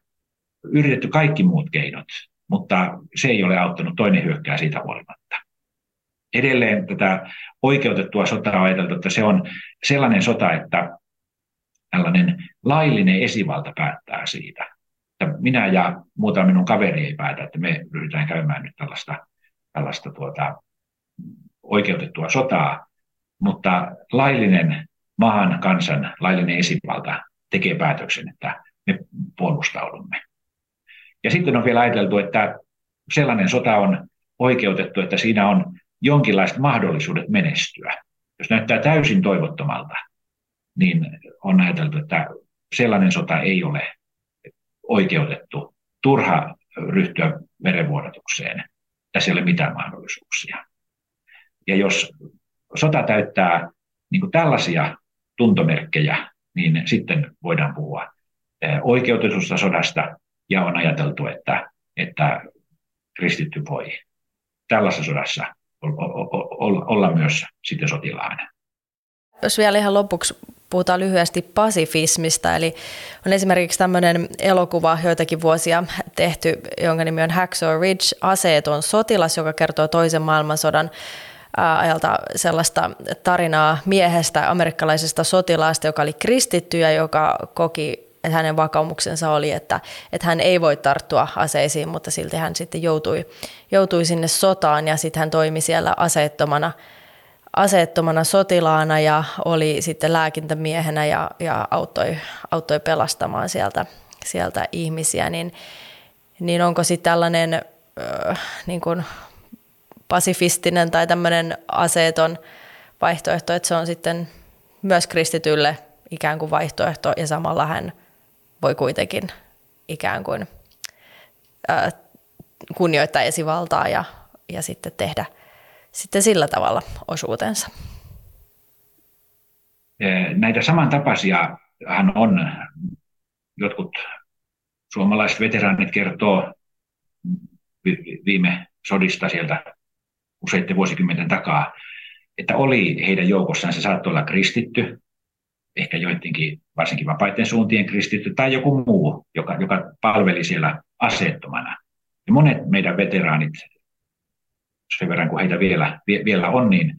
Yritetty kaikki muut keinot mutta se ei ole auttanut, toinen hyökkää siitä huolimatta. Edelleen tätä oikeutettua sotaa on ajateltu, että se on sellainen sota, että tällainen laillinen esivalta päättää siitä. Että minä ja muutama minun kaveri ei päätä, että me ryhdytään käymään nyt tällaista, tällaista tuota, oikeutettua sotaa, mutta laillinen maan kansan laillinen esivalta tekee päätöksen, että me puolustaudumme. Ja sitten on vielä ajateltu, että sellainen sota on oikeutettu, että siinä on jonkinlaiset mahdollisuudet menestyä. Jos näyttää täysin toivottomalta, niin on ajateltu, että sellainen sota ei ole oikeutettu. Turha ryhtyä verenvuodatukseen. Tässä ei ole mitään mahdollisuuksia. Ja jos sota täyttää niin tällaisia tuntomerkkejä, niin sitten voidaan puhua oikeutetusta sodasta ja on ajateltu, että, että kristitty voi tällaisessa sodassa olla myös sitten sotilaana. Jos vielä ihan lopuksi puhutaan lyhyesti pasifismista, eli on esimerkiksi tämmöinen elokuva joitakin vuosia tehty, jonka nimi on Hacksaw Ridge, aseeton sotilas, joka kertoo toisen maailmansodan ajalta sellaista tarinaa miehestä, amerikkalaisesta sotilaasta, joka oli kristitty ja joka koki, että hänen vakaumuksensa oli, että, että hän ei voi tarttua aseisiin, mutta silti hän sitten joutui, joutui sinne sotaan ja sitten hän toimi siellä aseettomana – aseettomana sotilaana ja oli sitten lääkintämiehenä ja, ja auttoi, auttoi pelastamaan sieltä, sieltä ihmisiä, niin, niin onko sitten tällainen äh, niin kuin pasifistinen tai tämmöinen aseeton vaihtoehto, että se on sitten myös kristitylle ikään kuin vaihtoehto ja samalla hän voi kuitenkin ikään kuin äh, kunnioittaa esivaltaa ja, ja sitten tehdä – sitten sillä tavalla osuutensa. Näitä samantapaisia hän on, jotkut suomalaiset veteraanit kertoo viime sodista sieltä useiden vuosikymmenten takaa, että oli heidän joukossaan, se saattoi olla kristitty, ehkä joidenkin varsinkin vapaiden suuntien kristitty tai joku muu, joka, joka palveli siellä aseettomana. Ja monet meidän veteraanit sen verran kuin heitä vielä, vielä on, niin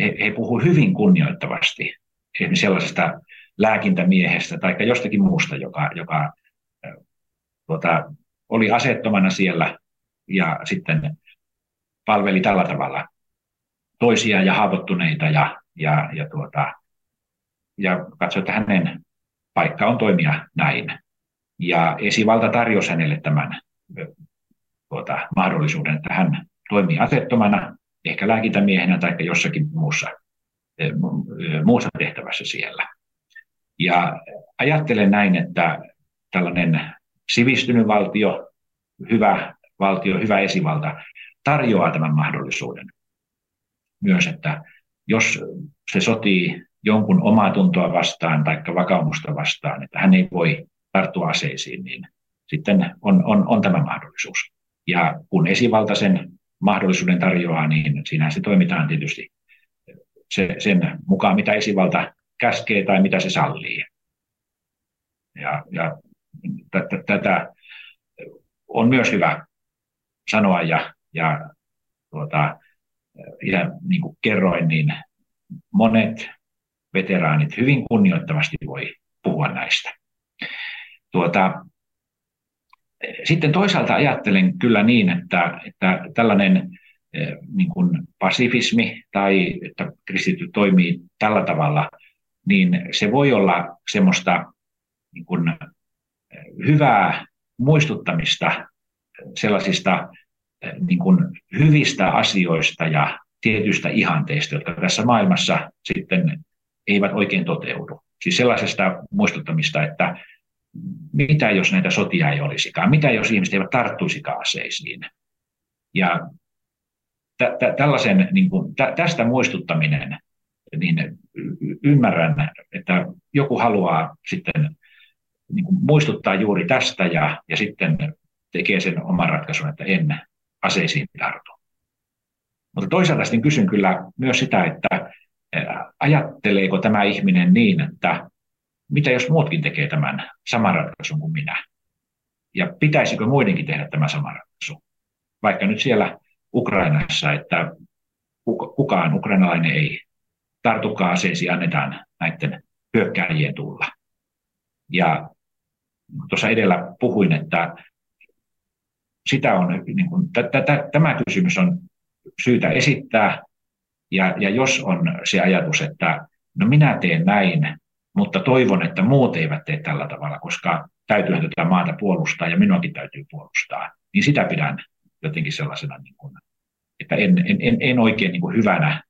he, he puhuvat hyvin kunnioittavasti esimerkiksi sellaisesta lääkintämiehestä tai jostakin muusta, joka, joka tuota, oli asettomana siellä ja sitten palveli tällä tavalla toisia ja haavoittuneita ja, ja, ja, tuota, ja katsoi, että hänen paikka on toimia näin. Ja esivalta tarjosi hänelle tämän tuota, mahdollisuuden, että hän toimii asettomana, ehkä lääkintämiehenä tai jossakin muussa, muussa tehtävässä siellä. Ja ajattelen näin, että tällainen sivistynyt valtio, hyvä valtio, hyvä esivalta tarjoaa tämän mahdollisuuden myös, että jos se sotii jonkun omaa tuntoa vastaan tai vakaumusta vastaan, että hän ei voi tarttua aseisiin, niin sitten on, on, on tämä mahdollisuus. Ja kun esivalta sen mahdollisuuden tarjoaa, niin siinä se toimitaan tietysti se, sen mukaan, mitä esivalta käskee tai mitä se sallii. Ja, ja tätä on myös hyvä sanoa ja, ja, tuota, ja niin kuin kerroin, niin monet veteraanit hyvin kunnioittavasti voi puhua näistä. Tuota, sitten toisaalta ajattelen kyllä niin, että, että tällainen eh, niin kuin pasifismi tai että kristitty toimii tällä tavalla, niin se voi olla semmoista niin kuin eh, hyvää muistuttamista sellaisista eh, niin kuin hyvistä asioista ja tietyistä ihanteista, jotka tässä maailmassa sitten eivät oikein toteudu. Siis sellaisesta muistuttamista, että mitä jos näitä sotia ei olisikaan, mitä jos ihmiset eivät tarttuisikaan aseisiin. Ja tä- tä- tällaisen, niin kuin, tä- tästä muistuttaminen, niin ymmärrän, että joku haluaa sitten niin kuin muistuttaa juuri tästä ja, ja sitten tekee sen oman ratkaisun, että en aseisiin tartu. Mutta toisaalta sitten kysyn kyllä myös sitä, että ajatteleeko tämä ihminen niin, että mitä jos muutkin tekee tämän saman ratkaisun kuin minä? Ja pitäisikö muidenkin tehdä tämä sama ratkaisu? Vaikka nyt siellä Ukrainassa, että kukaan ukrainalainen ei tartukaan aseisiin, annetaan näiden hyökkääjien tulla. Ja tuossa edellä puhuin, että sitä on, niin kuin, tämä kysymys on syytä esittää, ja, ja jos on se ajatus, että no minä teen näin, mutta toivon, että muut eivät tee tällä tavalla, koska täytyyhän tätä maata puolustaa ja minuakin täytyy puolustaa. Niin sitä pidän jotenkin sellaisena, niin kuin, että en, en, en, en oikein niin kuin hyvänä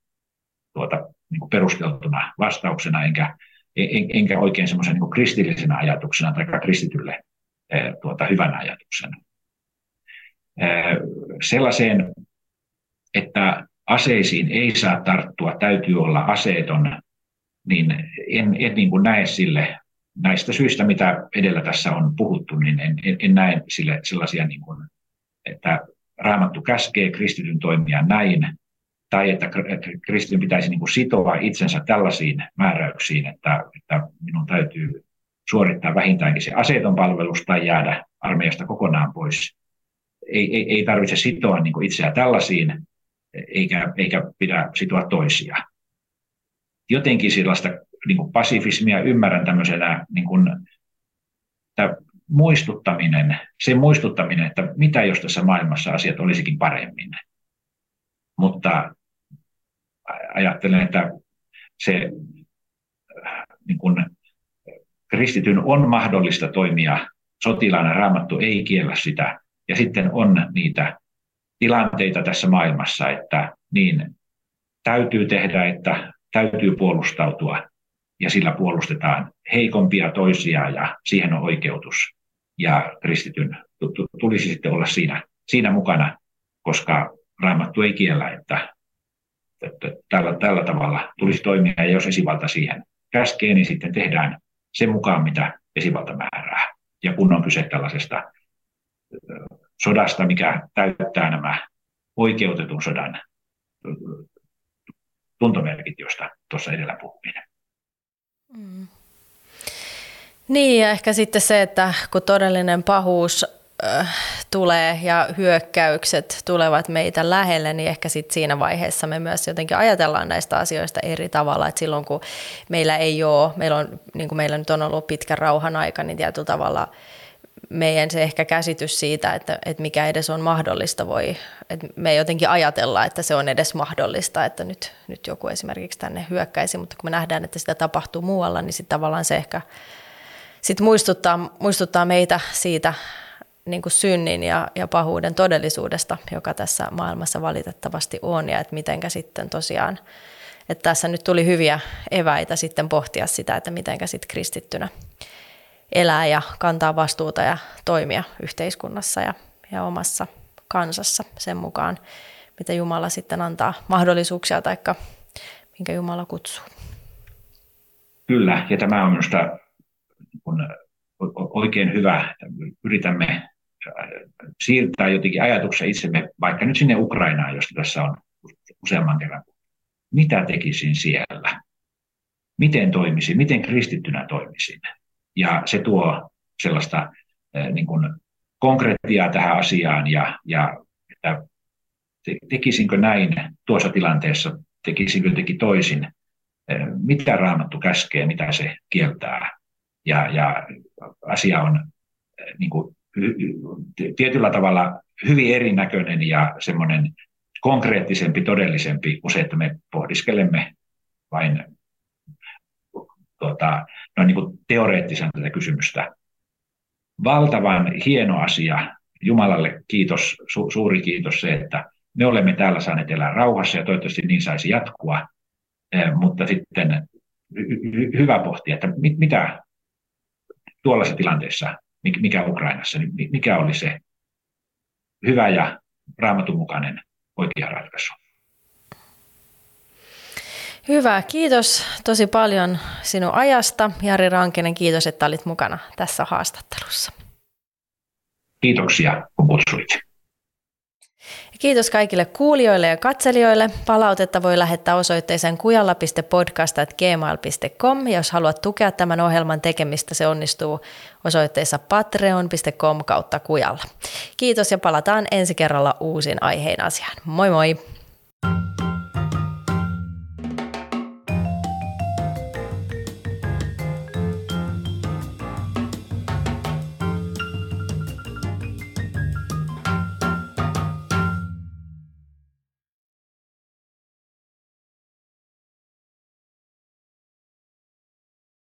tuota, niin kuin perusteltuna vastauksena, enkä, en, enkä oikein semmoisen niin kristillisenä ajatuksena tai kristitylle tuota, hyvänä ajatuksena. Sellaiseen, että aseisiin ei saa tarttua, täytyy olla aseeton, niin en, en niin kuin näe sille näistä syistä, mitä edellä tässä on puhuttu, niin en, en, en näe sille sellaisia, niin kuin, että raamattu käskee kristityn toimia näin, tai että kristityn pitäisi niin kuin sitoa itsensä tällaisiin määräyksiin, että, että minun täytyy suorittaa vähintäänkin se aseeton palvelus tai jäädä armeijasta kokonaan pois. Ei, ei, ei tarvitse sitoa niin kuin itseä tällaisiin, eikä, eikä pidä sitoa toisia. Jotenkin sellaista niin kuin pasifismia ymmärrän tämmöisenä niin kuin, muistuttaminen, se muistuttaminen, että mitä jos tässä maailmassa asiat olisikin paremmin. Mutta ajattelen, että se niin kuin, kristityn on mahdollista toimia sotilaana, raamattu ei kiellä sitä. Ja sitten on niitä tilanteita tässä maailmassa, että niin täytyy tehdä, että täytyy puolustautua ja sillä puolustetaan heikompia toisia ja siihen on oikeutus. Ja kristityn tulisi sitten olla siinä, siinä mukana, koska raamattu ei kiellä, että, että tällä, tällä tavalla tulisi toimia ja jos esivalta siihen käskee, niin sitten tehdään sen mukaan, mitä esivalta määrää. Ja kun on kyse tällaisesta sodasta, mikä täyttää nämä oikeutetun sodan tuntomerkit, joista tuossa edellä puhuin. Mm. Niin, ja ehkä sitten se, että kun todellinen pahuus äh, tulee ja hyökkäykset tulevat meitä lähelle, niin ehkä sitten siinä vaiheessa me myös jotenkin ajatellaan näistä asioista eri tavalla. Että silloin kun meillä ei ole, meillä on, niin kuin meillä nyt on ollut pitkä rauhan aika, niin tietyllä tavalla – meidän se ehkä käsitys siitä, että, että mikä edes on mahdollista voi, että me jotenkin ajatella, että se on edes mahdollista, että nyt, nyt joku esimerkiksi tänne hyökkäisi, mutta kun me nähdään, että sitä tapahtuu muualla, niin sitten tavallaan se ehkä sit muistuttaa, muistuttaa meitä siitä niin kuin synnin ja, ja pahuuden todellisuudesta, joka tässä maailmassa valitettavasti on ja että mitenkä sitten tosiaan, että tässä nyt tuli hyviä eväitä sitten pohtia sitä, että mitenkä sitten kristittynä – elää ja kantaa vastuuta ja toimia yhteiskunnassa ja, ja omassa kansassa sen mukaan, mitä Jumala sitten antaa mahdollisuuksia tai minkä Jumala kutsuu. Kyllä, ja tämä on minusta oikein hyvä. Yritämme siirtää jotenkin ajatuksia itsemme vaikka nyt sinne Ukrainaan, josta tässä on useamman kerran. Mitä tekisin siellä? Miten toimisin? Miten kristittynä toimisin? Ja se tuo sellaista niin kuin konkreettiaa tähän asiaan ja, ja että tekisinkö näin tuossa tilanteessa, tekisinkö jotenkin toisin, mitä raamattu käskee, mitä se kieltää. Ja, ja asia on niin kuin, tietyllä tavalla hyvin erinäköinen ja semmoinen konkreettisempi, todellisempi kuin se, että me pohdiskelemme vain tuota, noin niin kuin teoreettisen tätä kysymystä. Valtavan hieno asia. Jumalalle kiitos, su, suuri kiitos se, että me olemme täällä saaneet elää rauhassa ja toivottavasti niin saisi jatkua. Eh, mutta sitten hy, hyvä pohtia, että mit, mitä tuollaisessa tilanteessa, mikä Ukrainassa, niin mikä oli se hyvä ja raamatun mukainen oikea ratkaisu. Hyvä, kiitos tosi paljon sinun ajasta. Jari Rankinen, kiitos, että olit mukana tässä haastattelussa. Kiitoksia, kun kutsuit. Kiitos kaikille kuulijoille ja katselijoille. Palautetta voi lähettää osoitteeseen kujalla.podcast.gmail.com. Jos haluat tukea tämän ohjelman tekemistä, se onnistuu osoitteessa patreon.com kautta kujalla. Kiitos ja palataan ensi kerralla uusin aiheen asiaan. Moi moi!